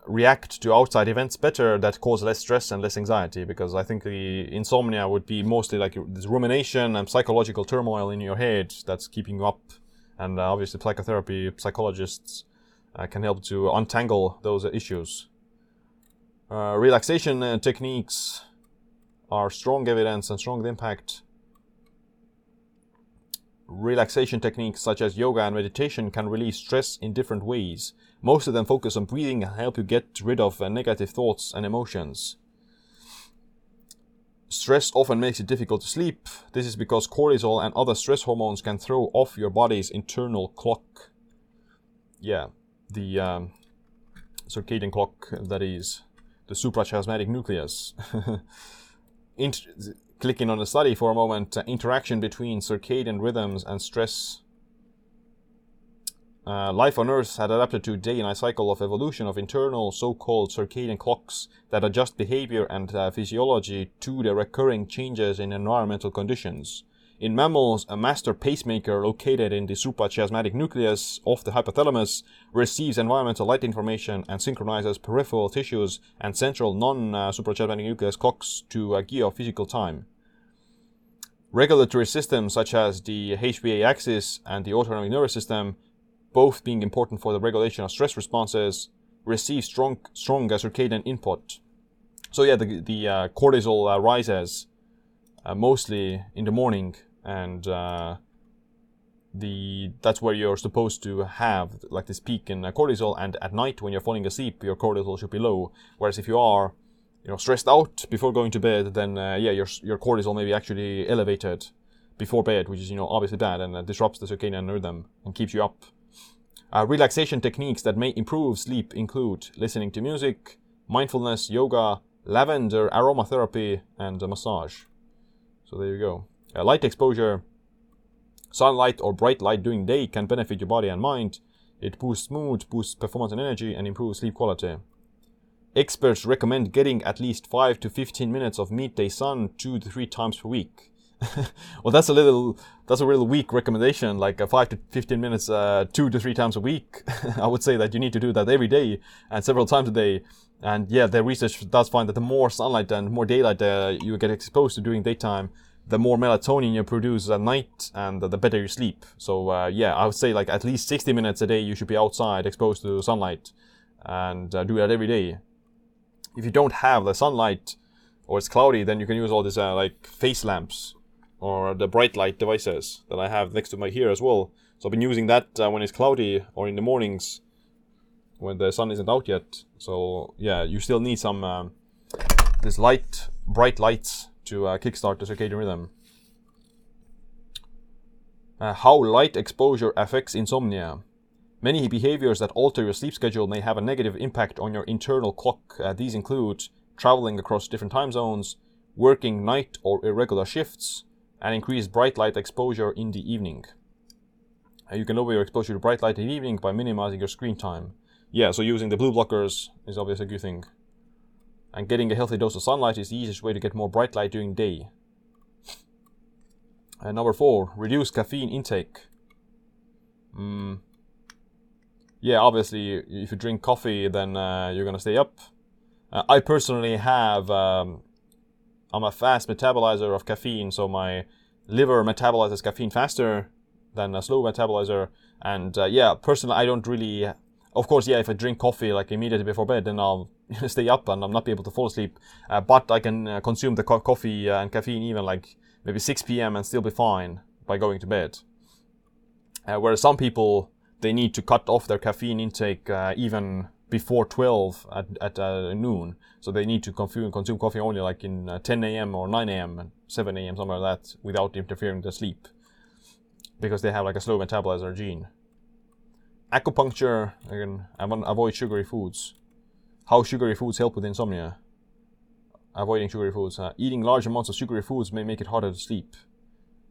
react to outside events better that cause less stress and less anxiety. Because I think the insomnia would be mostly like this rumination and psychological turmoil in your head that's keeping you up. And uh, obviously, psychotherapy psychologists uh, can help to untangle those issues. Uh, relaxation uh, techniques are strong evidence and strong impact. Relaxation techniques such as yoga and meditation can release stress in different ways. Most of them focus on breathing and help you get rid of uh, negative thoughts and emotions. Stress often makes it difficult to sleep. This is because cortisol and other stress hormones can throw off your body's internal clock. Yeah, the um, circadian clock that is the suprachiasmatic nucleus. Clicking on the study for a moment, uh, interaction between circadian rhythms and stress. Uh, life on Earth had adapted to a day and night cycle of evolution of internal so-called circadian clocks that adjust behavior and uh, physiology to the recurring changes in environmental conditions. In mammals, a master pacemaker located in the suprachiasmatic nucleus of the hypothalamus receives environmental light information and synchronizes peripheral tissues and central non-suprachiasmatic nucleus clocks to uh, geophysical time. Regulatory systems such as the HPA axis and the autonomic nervous system, both being important for the regulation of stress responses, receive strong, strong circadian input. So yeah, the, the uh, cortisol uh, rises uh, mostly in the morning, and uh, the that's where you're supposed to have like this peak in uh, cortisol. And at night, when you're falling asleep, your cortisol should be low. Whereas if you are, you know, stressed out before going to bed, then uh, yeah, your your cortisol may be actually elevated before bed, which is you know obviously bad and disrupts the circadian rhythm and keeps you up. Uh, relaxation techniques that may improve sleep include listening to music, mindfulness, yoga, lavender aromatherapy, and a massage. So there you go. Uh, light exposure, sunlight or bright light during day can benefit your body and mind. It boosts mood, boosts performance and energy, and improves sleep quality. Experts recommend getting at least 5 to 15 minutes of midday sun 2 to 3 times per week. well, that's a little, that's a real weak recommendation, like uh, 5 to 15 minutes uh, 2 to 3 times a week. I would say that you need to do that every day and several times a day. And yeah, the research does find that the more sunlight and more daylight uh, you get exposed to during daytime, the more melatonin you produce at night and the better you sleep. So uh, yeah, I would say like at least 60 minutes a day you should be outside exposed to sunlight and uh, do that every day. if you don't have the sunlight or it's cloudy, then you can use all these uh, like face lamps or the bright light devices that I have next to my here as well. So I've been using that uh, when it's cloudy or in the mornings when the sun isn't out yet. So yeah, you still need some um, this light, bright lights to uh, kickstart the circadian rhythm. Uh, how light exposure affects insomnia. Many behaviors that alter your sleep schedule may have a negative impact on your internal clock. Uh, these include traveling across different time zones, working night or irregular shifts, and increase bright light exposure in the evening. Uh, you can lower your exposure to bright light in the evening by minimizing your screen time. Yeah, so using the blue blockers is obviously a good thing. And getting a healthy dose of sunlight is the easiest way to get more bright light during day. And uh, number four, reduce caffeine intake. Mm. Yeah, obviously, if you drink coffee, then uh, you're gonna stay up. Uh, I personally have um, I'm a fast metabolizer of caffeine, so my liver metabolizes caffeine faster than a slow metabolizer. And uh, yeah, personally, I don't really. Of course, yeah, if I drink coffee like immediately before bed, then I'll stay up and I'm not be able to fall asleep. Uh, but I can uh, consume the co- coffee uh, and caffeine even like maybe 6 p.m. and still be fine by going to bed. Uh, whereas some people they need to cut off their caffeine intake uh, even before 12 at, at uh, noon. So they need to consume, consume coffee only like in uh, 10 a.m. or 9 a.m. and 7 a.m. somewhere like that without interfering with their sleep because they have like a slow metabolizer gene. Acupuncture, again, avoid sugary foods. How sugary foods help with insomnia. Avoiding sugary foods. Uh, eating large amounts of sugary foods may make it harder to sleep.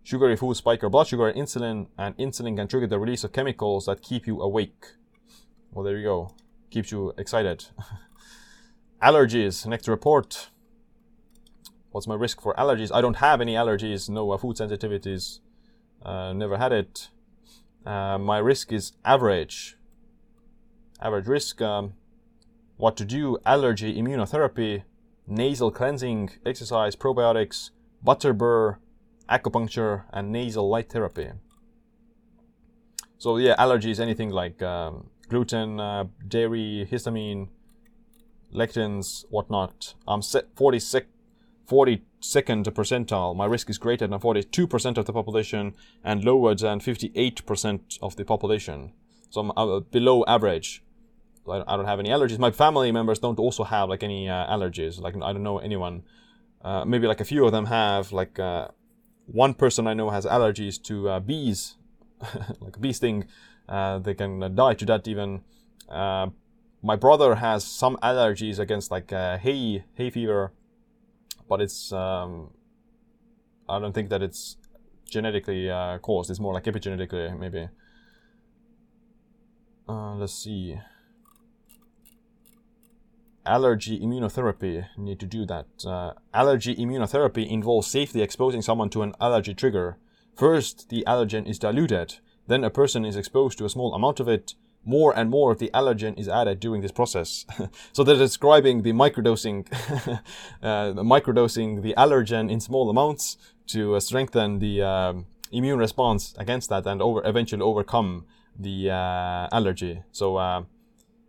Sugary foods spike your blood sugar and insulin, and insulin can trigger the release of chemicals that keep you awake. Well, there you go keeps you excited. allergies, next report. What's my risk for allergies? I don't have any allergies, no uh, food sensitivities, uh, never had it. Uh, my risk is average. Average risk. Um, what to do? Allergy, immunotherapy, nasal cleansing, exercise, probiotics, butterbur, acupuncture, and nasal light therapy. So yeah, allergies, anything like um, gluten, uh, dairy, histamine, lectins, whatnot. I'm 46, 42nd percentile. My risk is greater than 42% of the population and lower than 58% of the population. So I'm uh, below average. I don't have any allergies. My family members don't also have like any uh, allergies. Like I don't know anyone. Uh, maybe like a few of them have. Like uh, one person I know has allergies to uh, bees, like a bee sting. Uh, they can die to that even. Uh, my brother has some allergies against like uh, hay hay fever, but it's um, I don't think that it's genetically uh, caused. It's more like epigenetically maybe. Uh, let's see. Allergy immunotherapy. Need to do that. Uh, allergy immunotherapy involves safely exposing someone to an allergy trigger. First, the allergen is diluted then a person is exposed to a small amount of it, more and more of the allergen is added during this process. so they're describing the microdosing, uh, the microdosing the allergen in small amounts to uh, strengthen the um, immune response against that and over eventually overcome the uh, allergy. So uh,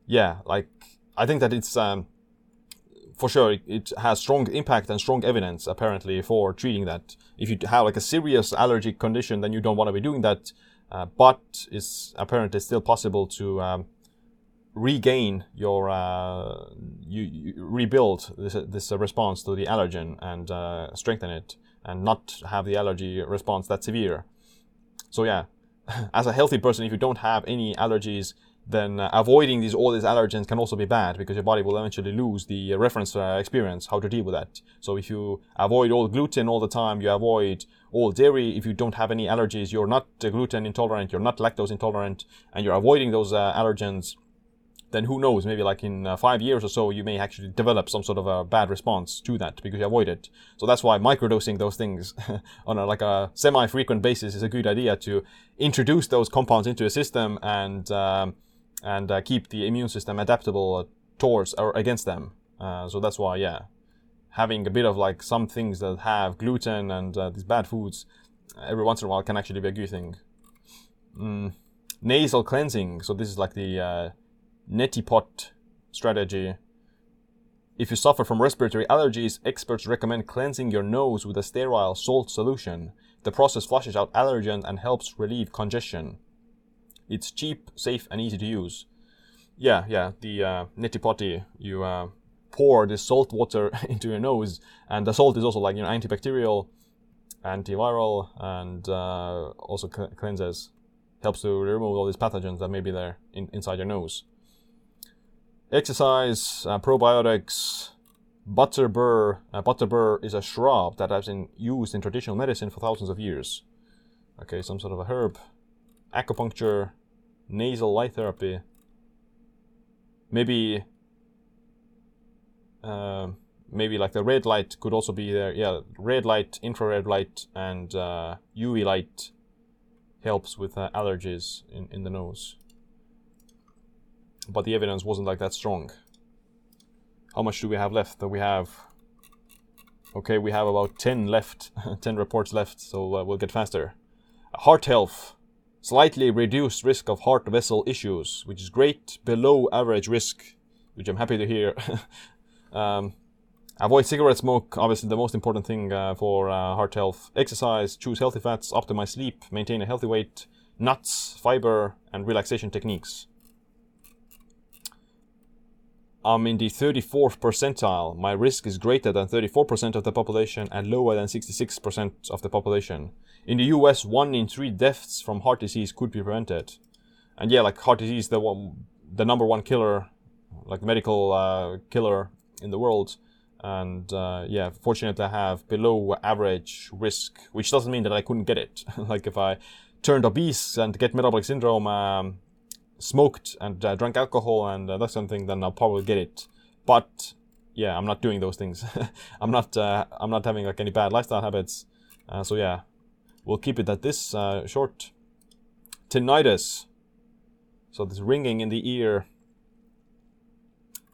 yeah, like I think that it's um, for sure it, it, has strong impact and strong evidence apparently for treating that. If you have like a serious allergic condition, then you don't want to be doing that. Uh, but it's apparently still possible to um, regain your uh, you, you, rebuild this, this response to the allergen and uh, strengthen it and not have the allergy response that severe. So yeah as a healthy person if you don't have any allergies then uh, avoiding these all these allergens can also be bad because your body will eventually lose the reference uh, experience how to deal with that. So if you avoid all gluten all the time, you avoid all dairy. If you don't have any allergies, you're not gluten intolerant, you're not lactose intolerant, and you're avoiding those uh, allergens. Then who knows? Maybe like in uh, five years or so, you may actually develop some sort of a bad response to that because you avoid it. So that's why microdosing those things on a, like a semi-frequent basis is a good idea to introduce those compounds into a system and um, and uh, keep the immune system adaptable towards or against them. Uh, so that's why, yeah, having a bit of like some things that have gluten and uh, these bad foods every once in a while can actually be a good thing. Mm. Nasal cleansing. So this is like the uh, neti pot strategy. If you suffer from respiratory allergies, experts recommend cleansing your nose with a sterile salt solution. The process flushes out allergens and helps relieve congestion. It's cheap, safe, and easy to use. Yeah, yeah, the uh, neti potty, you uh, pour this salt water into your nose, and the salt is also like, you know, antibacterial, antiviral, and uh, also cl- cleanses, helps to remove all these pathogens that may be there in, inside your nose. Exercise, uh, probiotics, butterbur. Uh, butterbur is a shrub that has been used in traditional medicine for thousands of years. Okay, some sort of a herb. Acupuncture, nasal light therapy. Maybe, uh, maybe like the red light could also be there. Yeah, red light, infrared light, and uh, UV light helps with uh, allergies in, in the nose. But the evidence wasn't like that strong. How much do we have left? That we have. Okay, we have about 10 left, 10 reports left, so uh, we'll get faster. Heart health. Slightly reduced risk of heart vessel issues, which is great, below average risk, which I'm happy to hear. um, avoid cigarette smoke, obviously the most important thing uh, for uh, heart health. Exercise, choose healthy fats, optimize sleep, maintain a healthy weight, nuts, fiber, and relaxation techniques. I'm in the 34th percentile. My risk is greater than 34% of the population and lower than 66% of the population. In the US, one in three deaths from heart disease could be prevented. And yeah, like heart disease, the one, the number one killer, like medical uh, killer in the world. And uh, yeah, fortunately, I have below average risk, which doesn't mean that I couldn't get it. like if I turned obese and get metabolic syndrome, um, smoked and uh, drank alcohol and uh, that sort of thing, then I'll probably get it. But yeah, I'm not doing those things. I'm not. Uh, I'm not having like any bad lifestyle habits. Uh, so yeah, we'll keep it at this uh, short. Tinnitus. So this ringing in the ear.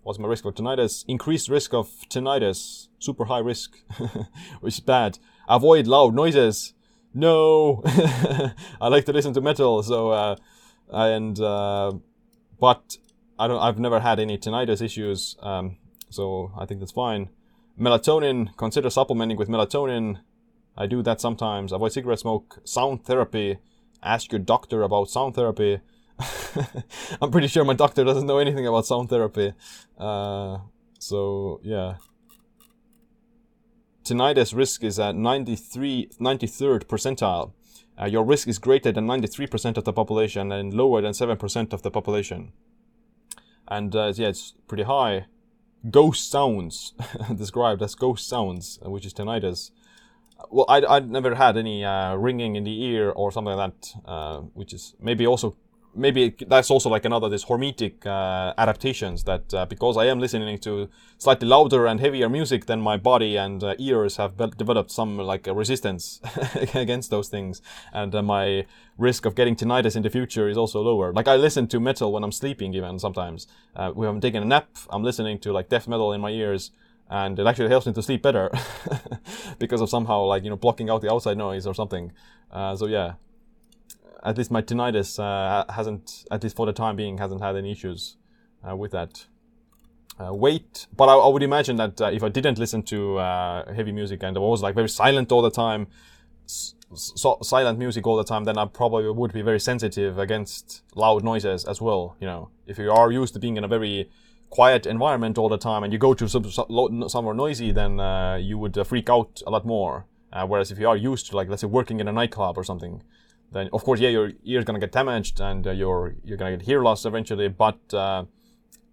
What's my risk of tinnitus? Increased risk of tinnitus. Super high risk, which is bad. Avoid loud noises. No, I like to listen to metal, so uh, and uh, but I don't. I've never had any tinnitus issues, um, so I think that's fine. Melatonin. Consider supplementing with melatonin. I do that sometimes. Avoid cigarette smoke. Sound therapy. Ask your doctor about sound therapy. I'm pretty sure my doctor doesn't know anything about sound therapy. Uh, so yeah. Tinnitus risk is at 93, 93rd percentile uh, your risk is greater than 93% of the population and lower than 7% of the population. And uh, yeah, it's pretty high. Ghost sounds, described as ghost sounds, which is tinnitus. Well, I, I'd never had any uh, ringing in the ear or something like that, uh, which is maybe also maybe that's also like another this hormetic uh, adaptations that uh, because I am listening to slightly louder and heavier music than my body and uh, ears have be- developed some like a resistance against those things. And uh, my risk of getting tinnitus in the future is also lower. Like I listen to metal when I'm sleeping even sometimes. Uh, when I'm taking a nap I'm listening to like death metal in my ears and it actually helps me to sleep better because of somehow like you know blocking out the outside noise or something. Uh, so yeah at least my tinnitus uh, hasn't, at least for the time being, hasn't had any issues uh, with that. Uh, weight, but I, I, would imagine that uh, if I didn't listen to uh, heavy music and I was like very silent all the time, so silent music all the time, then I probably would be very sensitive against loud noises as well. You know, if you are used to being in a very quiet environment all the time and you go to some, somewhere noisy, then uh, you would freak out a lot more. whereas if you are used to, like, let's say, working in a nightclub or something, then of course, yeah, your ear's gonna get damaged and uh, you're you're gonna get hear loss eventually, but uh,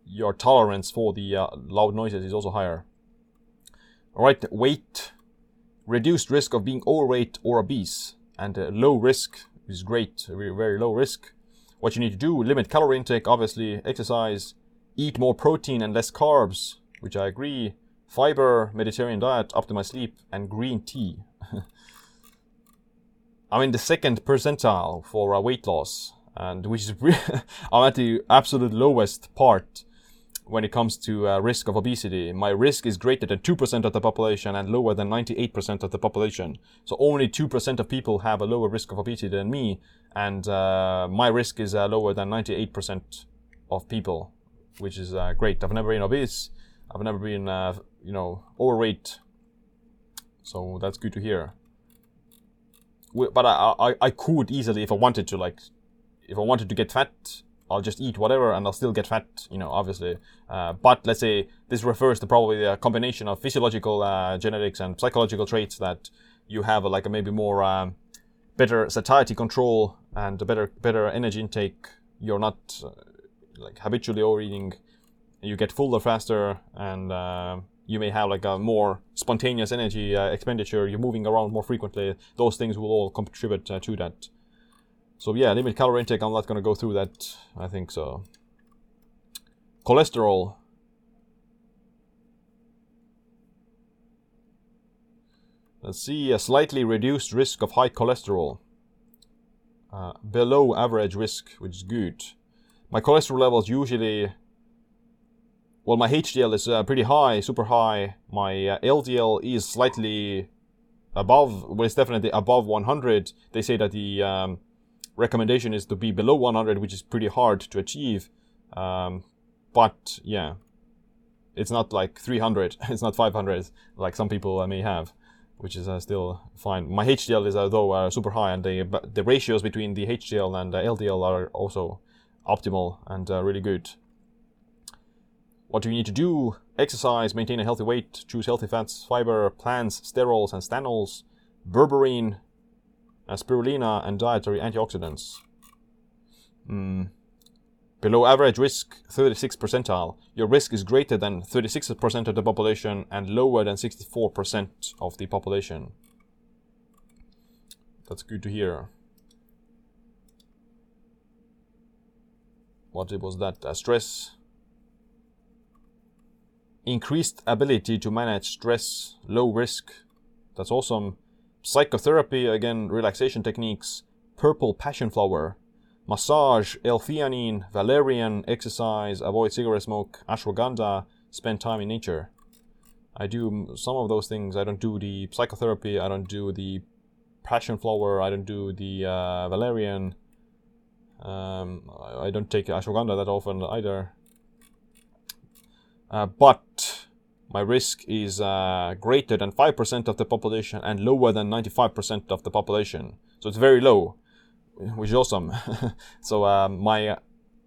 your tolerance for the uh, loud noises is also higher. All right, weight, reduced risk of being overweight or obese, and uh, low risk is great, very, very low risk. What you need to do: limit calorie intake, obviously, exercise, eat more protein and less carbs, which I agree. Fiber, Mediterranean diet, optimize sleep, and green tea. I'm in the second percentile for uh, weight loss, and which is I'm at the absolute lowest part when it comes to uh, risk of obesity. My risk is greater than 2% of the population and lower than 98% of the population. So only 2% of people have a lower risk of obesity than me, and uh, my risk is uh, lower than 98% of people, which is uh, great. I've never been obese. I've never been, uh, you know, overweight. So that's good to hear. But I, I, I could easily, if I wanted to, like, if I wanted to get fat, I'll just eat whatever and I'll still get fat, you know, obviously. Uh, but let's say this refers to probably a combination of physiological uh, genetics and psychological traits that you have like a maybe more um, better satiety control and a better better energy intake. You're not uh, like habitually overeating. You get fuller faster and uh, you may have like a more spontaneous energy uh, expenditure. You're moving around more frequently. Those things will all contribute uh, to that. So yeah, limit calorie intake. I'm not gonna go through that. I think so. Cholesterol. Let's see a slightly reduced risk of high cholesterol. Uh, below average risk, which is good. My cholesterol levels usually, well, my HDL is uh, pretty high, super high. My uh, LDL is slightly above, well, it's definitely above 100. They say that the um, recommendation is to be below 100, which is pretty hard to achieve. Um, but yeah, it's not like 300, it's not 500 like some people uh, may have, which is uh, still fine. My HDL is uh, though uh, super high, and the the ratios between the HDL and the LDL are also optimal and really good. What do you need to do? Exercise, maintain a healthy weight, choose healthy fats, fiber, plants, sterols and stanols, berberine, uh, spirulina, and dietary antioxidants. Mm. Below average risk, 36 percentile. Your risk is greater than 36% of the population and lower than 64% of the population. That's good to hear. What was that? Stress. Increased ability to manage stress, low risk. That's awesome Psychotherapy, again, relaxation techniques, purple passion flower, massage, L-theanine, valerian, exercise, avoid cigarette smoke, ashwagandha, spend time in nature. I do some of those things. I don't do the psychotherapy. I don't do the passion flower. I don't do the uh, valerian. Um, I don't take ashwagandha that often either. Uh, but my risk is uh, greater than 5% of the population and lower than 95% of the population. So it's very low, which is awesome. so uh, my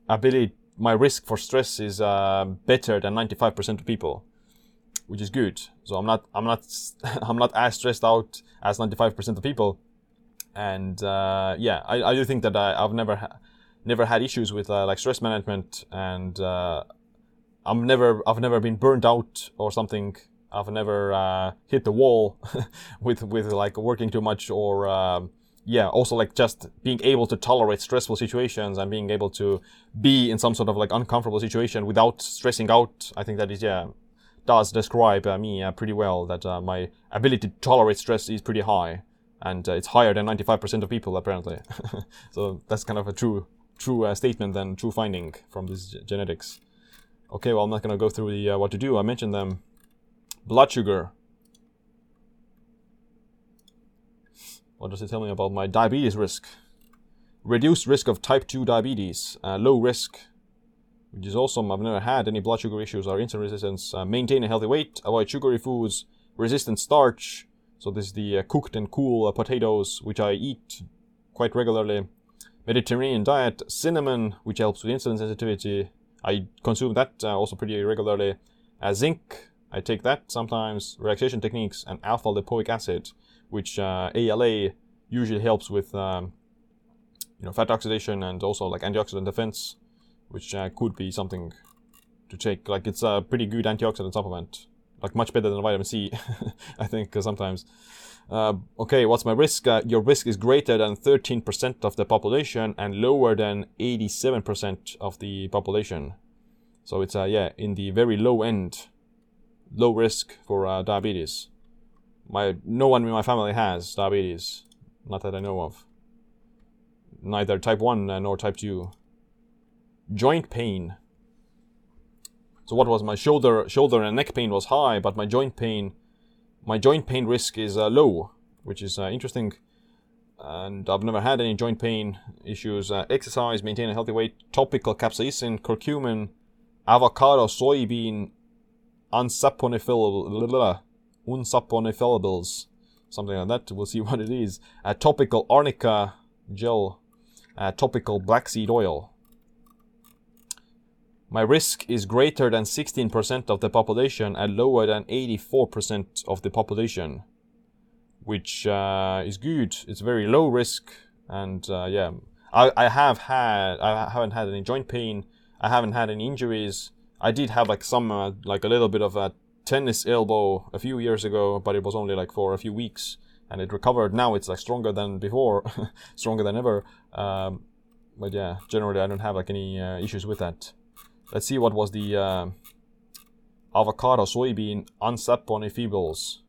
ability, my risk for stress is uh, better than 95% of people, which is good. So I'm not, I'm not, I'm not as stressed out as 95% of people. And yeah, I, I do think that I, have never, ha- never had issues with like stress management and uh, I'm never I've never been burned out or something. I've never uh, hit the wall with with like working too much or um, yeah, also like just being able to tolerate stressful situations and being able to be in some sort of like uncomfortable situation without stressing out. I think that is yeah does describe uh, me uh, pretty well. That uh, my ability to tolerate stress is pretty high, and uh, it's higher than 95% of people apparently. so that's kind of a true true uh, statement and true finding from this genetics. Okay, well, I'm not going to go through the uh, what to do. I mentioned them. Blood sugar. What does it tell me about my diabetes risk? Reduced risk of type 2 diabetes. Uh, low risk, which is awesome. I've never had any blood sugar issues or insulin resistance. Uh, maintain a healthy weight. Avoid sugary foods. Resistant starch. So this is the uh, cooked and cool uh, potatoes, which I eat quite regularly. Mediterranean diet. Cinnamon, which helps with insulin sensitivity I consume that uh, also pretty regularly. Uh, zinc, I take that sometimes. Relaxation techniques and alpha lipoic acid, which uh, ALA usually helps with um, you know fat oxidation and also like antioxidant defense, which uh, could be something to take. Like it's a pretty good antioxidant supplement, like much better than vitamin C, I think sometimes. Uh, okay, what's my risk? Uh, your risk is greater than 13% of the population and lower than 87% of the population. So it's, uh, yeah, in the very low end, low risk for uh, diabetes. My No one in my family has diabetes, not that I know of. Neither type 1 uh, nor type 2. Joint pain. So what was my shoulder, shoulder and neck pain was high, but my joint pain my joint pain risk is uh, low, which is uh, interesting. And I've never had any joint pain issues. Uh, exercise, maintain a healthy weight, topical capsaicin, curcumin, avocado, soybean, unsaponifilables, something like that. We'll see what it is. A topical arnica gel, a topical black seed oil. My risk is greater than 16% of the population and lower than 84% of the population, which uh, is good. It's very low risk, and uh, yeah, I, I have had I haven't had any joint pain. I haven't had any injuries. I did have like some uh, like a little bit of a tennis elbow a few years ago, but it was only like for a few weeks, and it recovered. Now it's like stronger than before, stronger than ever. Um, but yeah, generally I don't have like any uh, issues with that. Let's see what was the uh, avocado soybean unsaponifibles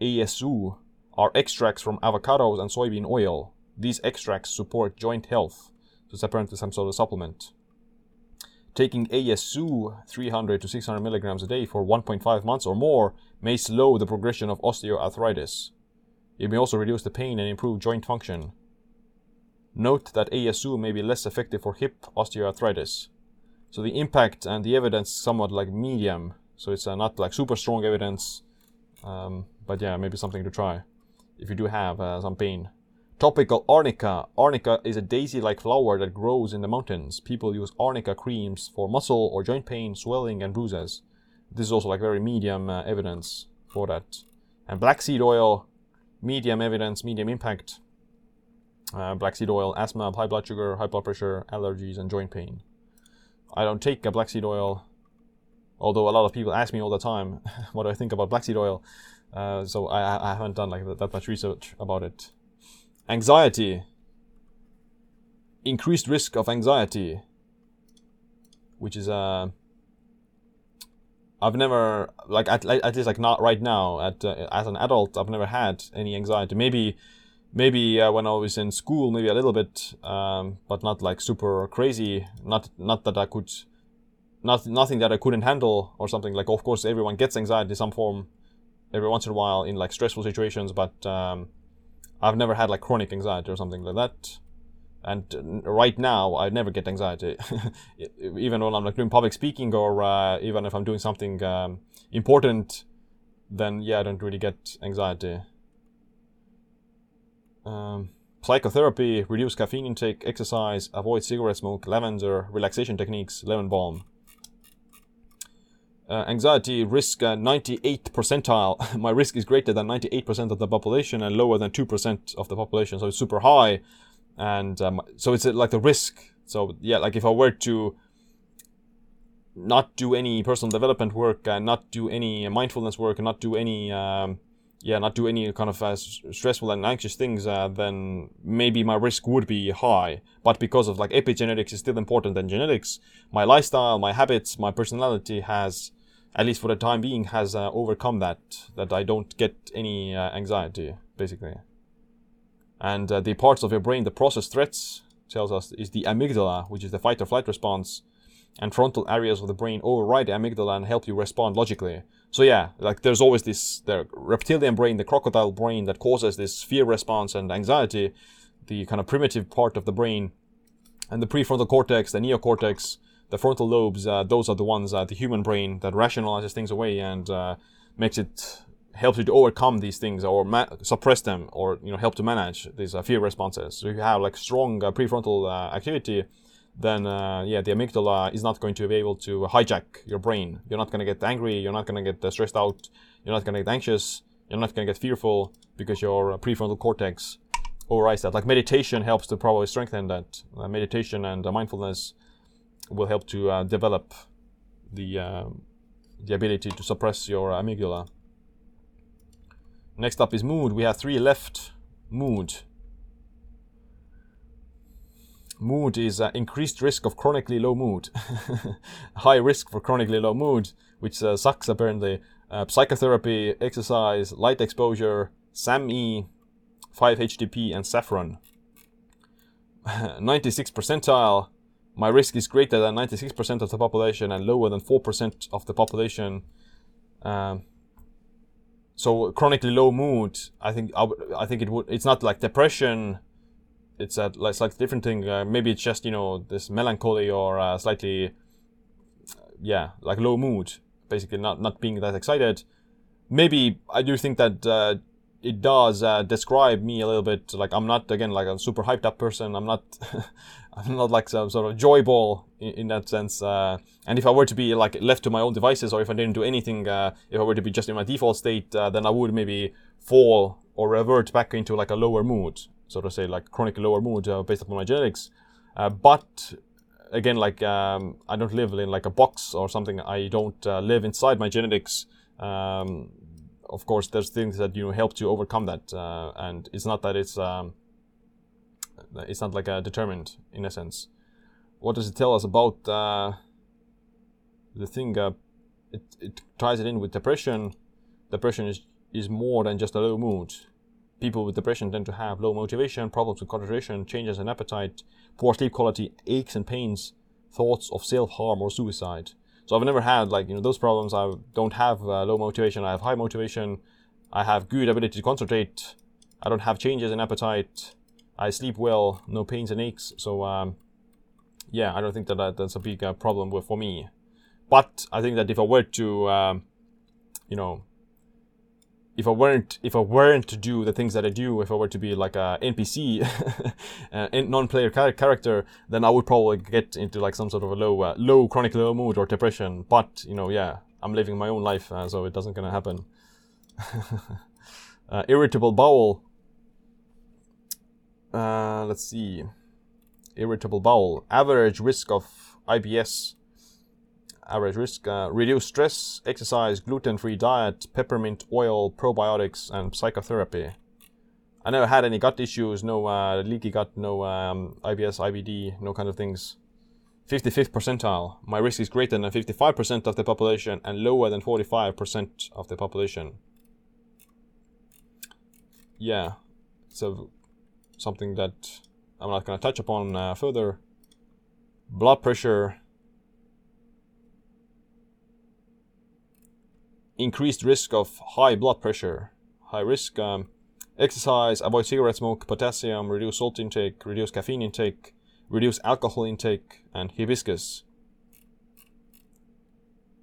ASU are extracts from avocados and soybean oil. These extracts support joint health. So it's apparently some sort of supplement. Taking ASU 300 to 600 milligrams a day for 1.5 months or more may slow the progression of osteoarthritis. It may also reduce the pain and improve joint function. Note that ASU may be less effective for hip osteoarthritis. So the impact and the evidence is somewhat like medium. So it's uh, not like super strong evidence, um, but yeah, maybe something to try if you do have uh, some pain. Topical arnica. Arnica is a daisy-like flower that grows in the mountains. People use arnica creams for muscle or joint pain, swelling, and bruises. This is also like very medium uh, evidence for that. And black seed oil, medium evidence, medium impact. Uh, black seed oil, asthma, high blood sugar, high blood pressure, allergies, and joint pain. I don't take a black seed oil, although a lot of people ask me all the time what do I think about black seed oil. Uh, so I, I haven't done like that, much research about it. Anxiety. Increased risk of anxiety. Which is, uh, I've never, like, at, at least, like, not right now, at, uh, as an adult, I've never had any anxiety. Maybe, maybe uh, when I was in school, maybe a little bit, um, but not like super crazy. Not, not that I could, not, nothing that I couldn't handle or something. Like, of course, everyone gets anxiety in some form every once in a while in like stressful situations, but, um, I've never had like chronic anxiety or something like that. And right now, I never get anxiety, even when I'm like doing public speaking or uh, even if I'm doing something um, important. Then yeah, I don't really get anxiety. Um, psychotherapy, reduce caffeine intake, exercise, avoid cigarette smoke, lavender, relaxation techniques, lemon balm. Uh, anxiety risk uh, 98 percentile. My risk is greater than 98% of the population and lower than 2% of the population. So it's super high. And um, so it's uh, like the risk. So yeah, like if I were to not do any personal development work and not do any mindfulness work and not do any, um, yeah, not do any kind of uh, stressful and anxious things, uh, then maybe my risk would be high. But because of like epigenetics is still important than genetics, my lifestyle, my habits, my personality has at least for the time being, has uh, overcome that, that I don't get any uh, anxiety, basically. And uh, the parts of your brain that process threats tells us is the amygdala, which is the fight or flight response, and frontal areas of the brain override the amygdala and help you respond logically. So yeah, like there's always this the reptilian brain, the crocodile brain that causes this fear response and anxiety, the kind of primitive part of the brain, and the prefrontal cortex, the neocortex, the frontal lobes, uh, those are the ones, uh, the human brain that rationalizes things away and uh, makes it helps you to overcome these things or ma- suppress them or you know help to manage these uh, fear responses. So if you have like strong uh, prefrontal uh, activity, then uh, yeah, the amygdala is not going to be able to hijack your brain. You're not going to get angry. You're not going to get uh, stressed out. You're not going to get anxious. You're not going to get fearful because your uh, prefrontal cortex overrides that. Like meditation helps to probably strengthen that. meditation and mindfulness will help to uh, develop the uh, the ability to suppress your amygdala. Next up is mood. We have three left. Mood. Mood is uh, increased risk of chronically low mood. High risk for chronically low mood, which uh, sucks apparently. Uh, psychotherapy, exercise, light exposure, SAMe, 5-HTP, and saffron. 96 percentile my risk is greater than 96% of the population and lower than 4% of the population. Um, so chronically low mood, I think I, think it would. It's not like depression. It's a like slightly different thing. Uh, maybe it's just you know this melancholy or uh, slightly, yeah, like low mood basically not not being that excited. Maybe I do think that uh, it does uh, describe me a little bit. Like I'm not again like a super hyped up person. I'm not. I'm not like some sort of joy ball in, in that sense. Uh, and if I were to be like left to my own devices, or if I didn't do anything, uh, if I were to be just in my default state, then I would maybe fall or revert back into like a lower mood, so to say, like chronic lower mood uh, based upon my genetics. Uh, but again, like um, I don't live in like a box or something. I don't uh, live inside my genetics. Um, of course, there's things that you know help to overcome that, and it's not that it's um, it's not like a determined in a sense. What does it tell us about uh, the thing? Uh, it it ties it in with depression. Depression is is more than just a low mood. People with depression tend to have low motivation, problems with concentration, changes in appetite, poor sleep quality, aches and pains, thoughts of self harm or suicide. So I've never had like you know those problems. I don't have uh, low motivation. I have high motivation. I have good ability to concentrate. I don't have changes in appetite. I sleep well, no pains and aches. So um, yeah, I don't think that, that that's a big uh, problem for me. But I think that if I were to, um, you know, if I weren't if I weren't to do the things that I do, if I were to be like a NPC, uh, non-player character, then I would probably get into like some sort of a low uh, low chronic low mood or depression. But you know, yeah, I'm living my own life, uh, so it doesn't gonna happen. Uh, irritable bowel uh, let's see. Irritable bowel. Average risk of IBS. Average risk. Uh, reduce stress, exercise, gluten-free diet, peppermint oil, probiotics, and psychotherapy. I never had any gut issues, no uh, leaky gut, no um, IBS, IBD, no kind of things. 55th percentile. My risk is greater than 55% of the population and lower than 45% of the population. Yeah, so something that I'm not going to touch upon uh, further. Blood pressure. Increased risk of high blood pressure. High risk. Um, exercise, avoid cigarette smoke, potassium, reduce salt intake, reduce caffeine intake, reduce alcohol intake, and hibiscus.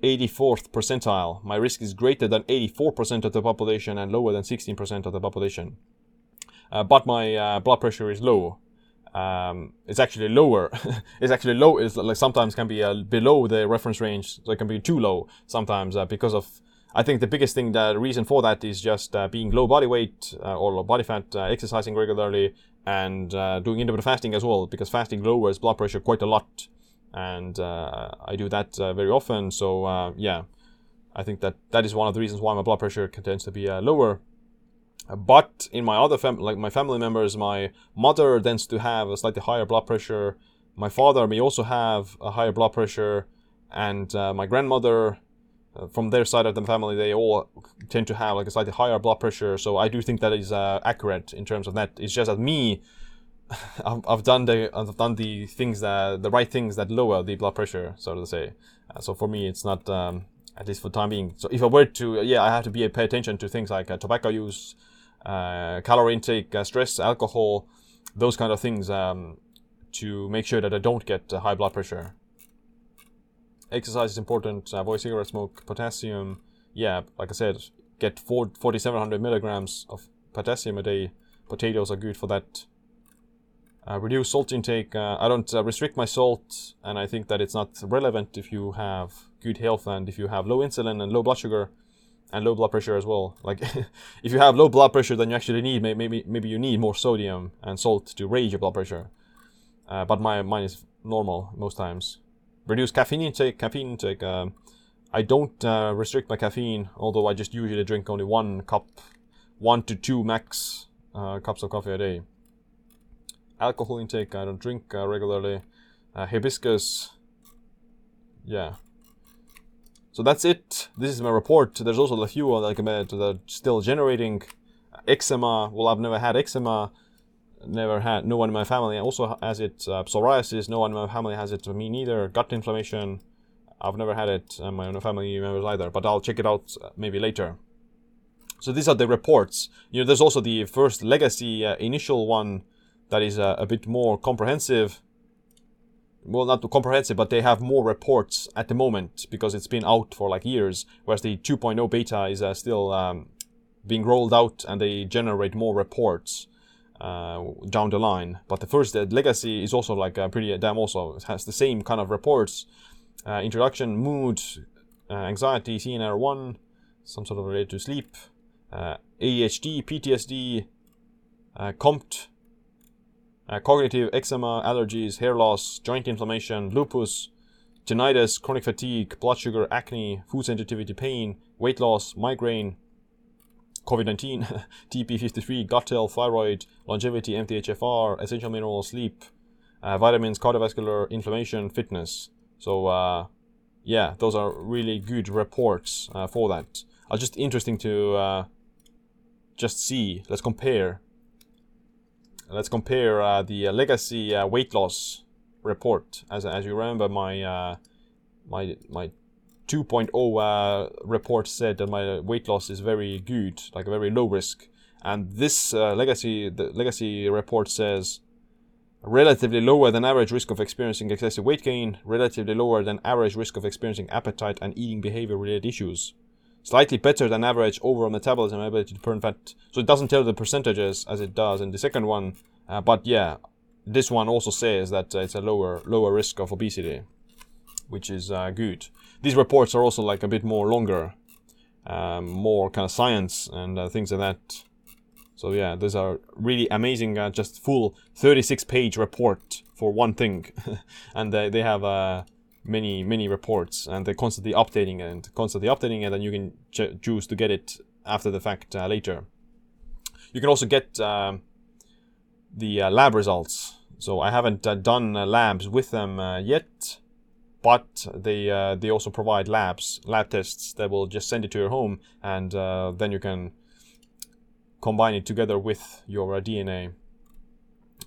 84th percentile. My risk is greater than 84% of the population and lower than 16% of the population. Uh, but my uh, blood pressure is low. Um, it's actually lower. it's actually low. It's like sometimes can be uh, below the reference range, so it can be too low sometimes uh, because of. I think the biggest thing, the reason for that is just uh, being low body weight uh, or low body fat, exercising regularly, and doing intermittent fasting as well. Because fasting lowers blood pressure quite a lot, and I do that very often. So yeah, I think that that is one of the reasons why my blood pressure tends to be lower but in my other fam- like my family members, my mother tends to have a slightly higher blood pressure. My father may also have a higher blood pressure, and uh, my grandmother, uh, from their side of the family, they all tend to have like a slightly higher blood pressure. So I do think that is uh, accurate in terms of that. It's just that me, I've, done the I've done the things that the right things that lower the blood pressure, so to say. Uh, so for me, it's not. Um, at least for time being. So if I were to, yeah, I have to be pay attention to things like uh, tobacco use, uh, calorie intake, uh, stress, alcohol, those kind of things um, to make sure that I don't get high blood pressure. Exercise is important. Avoid cigarette smoke. Potassium, yeah, like I said, get 4,700 milligrams of potassium a day. Potatoes are good for that. Uh, reduce salt intake. Uh, I don't uh, restrict my salt, and I think that it's not relevant if you have good health and if you have low insulin and low blood sugar and low blood pressure as well. Like if you have low blood pressure, then you actually need maybe maybe you need more sodium and salt to raise your blood pressure. Uh, but my mine is normal most times. Reduce caffeine intake. Caffeine intake. Um, I don't uh, restrict my caffeine, although I just usually drink only one cup, one to two max uh, cups of coffee a day. Alcohol intake. I don't drink uh, regularly. Uh, hibiscus. Yeah, so that's it. This is my report. There's also a few like that still generating eczema. Well, I've never had eczema. Never had. No one in my family also has it. Uh, psoriasis. No one in my family has it. Me neither. Gut inflammation. I've never had it. And my own family members either. But I'll check it out uh, maybe later. So these are the reports. You know, there's also the first legacy uh, initial one that is uh, a bit more comprehensive. well, not comprehensive, but they have more reports at the moment because it's been out for like years, whereas the 2.0 beta is uh, still um, being rolled out and they generate more reports uh, down the line. But the first uh, legacy is also like uh, pretty damn also has the same kind of reports. Uh, introduction, mood, uh, anxiety, CNR1, some sort of related to sleep, uh, ADHD, PTSD, uh, uh, cognitive eczema, allergies, hair loss, joint inflammation, lupus, tinnitus, chronic fatigue, blood sugar, acne, food sensitivity, pain, weight loss, migraine, COVID 19, TP53, gut health, thyroid, longevity, MTHFR, essential minerals, sleep, uh, vitamins, cardiovascular, inflammation, fitness. So, uh, yeah, those are really good reports uh, for that. Are just interesting to uh, just see. Let's compare. Let's compare uh, the uh, legacy weight loss report. As as you remember, my my my 2.0 uh, report said that my weight loss is very good, like very low risk. And this uh, legacy, the legacy report says relatively lower than average risk of experiencing excessive weight gain, relatively lower than average risk of experiencing appetite and eating behavior related issues. Slightly better than average overall metabolism ability to burn fat. So it doesn't tell the percentages as it does in the second one, uh, but yeah, this one also says that uh, it's a lower lower risk of obesity, which is uh, good these reports are also like a bit more longer, um, more kind of science and uh, things like that. So yeah, these are really amazing, uh, just full 36 page report for one thing, and uh, they have uh, many many reports, and they're constantly updating and constantly updating it, and you can ch- choose to get it after the fact uh, later. You can also get um, the uh, lab results. So I haven't done labs with them yet, but they uh, they also provide labs lab tests that will just send it to your home and uh, then you can combine it together with your uh, DNA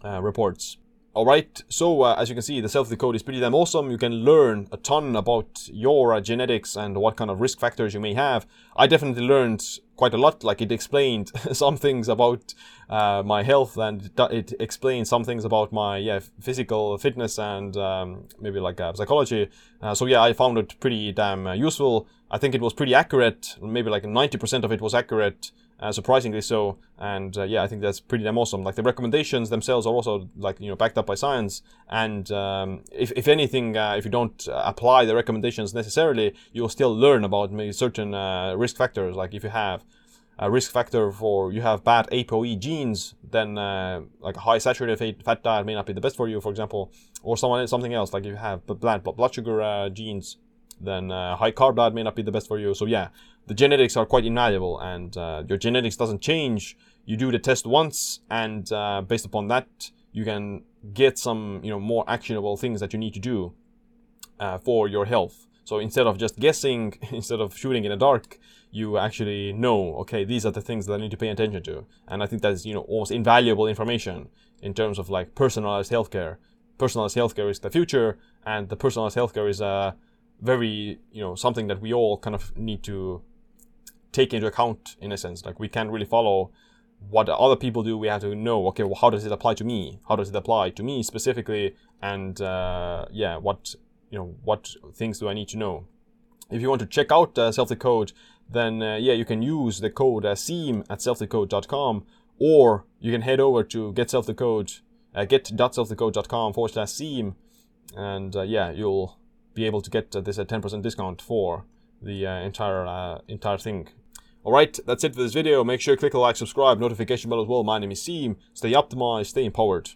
uh, reports. Alright, so uh, as you can see, the self code is pretty damn awesome. You can learn a ton about your uh, genetics and what kind of risk factors you may have. I definitely learned quite a lot. Like it explained some things about uh, my health and it explained some things about my yeah physical fitness and um, maybe like uh, psychology. Uh, so yeah, I found it pretty damn uh, useful. I think it was pretty accurate. Maybe like 90% of it was accurate uh, surprisingly so. And uh, yeah, I think that's pretty damn awesome. Like the recommendations themselves are also like you know backed up by science. And um, if if anything, uh, if you don't uh, apply the recommendations necessarily, you'll still learn about maybe certain uh, risk factors. Like if you have a risk factor for you have bad ApoE genes, then uh, like a high saturated fat diet may not be the best for you, for example, or someone something else. Like if you have blood blood sugar genes, then high carb diet may not be the best for you. So yeah, the genetics are quite invaluable and uh, your genetics doesn't change. You do the test once and uh, based upon that, you can get some, you know, more actionable things that you need to do uh, for your health. So instead of just guessing, instead of shooting in the dark, you actually know, okay, these are the things that I need to pay attention to. And I think that's, you know, almost invaluable information in terms of like personalized healthcare. Personalized healthcare is the future and the personalized healthcare is, uh, very, you know, something that we all kind of need to take into account in a sense. Like we can't really follow what other people do. We have to know, okay, well, how does it apply to me? How does it apply to me specifically? And uh, yeah, what you know, what things do I need to know? If you want to check out uh, SelfDecode, then uh, yeah, you can use the code uh, SIIM at selfdecode.com, or you can head over to get selfdecode, uh, get.selfdecode.com forward slash SIIM, and uh, yeah, you'll be able to get uh, this at 10% discount for the uh, entire uh, entire thing. Alright, that's it for this video. Make sure you click the like, subscribe, notification bell as well. My name is Siim. Stay optimized, stay empowered.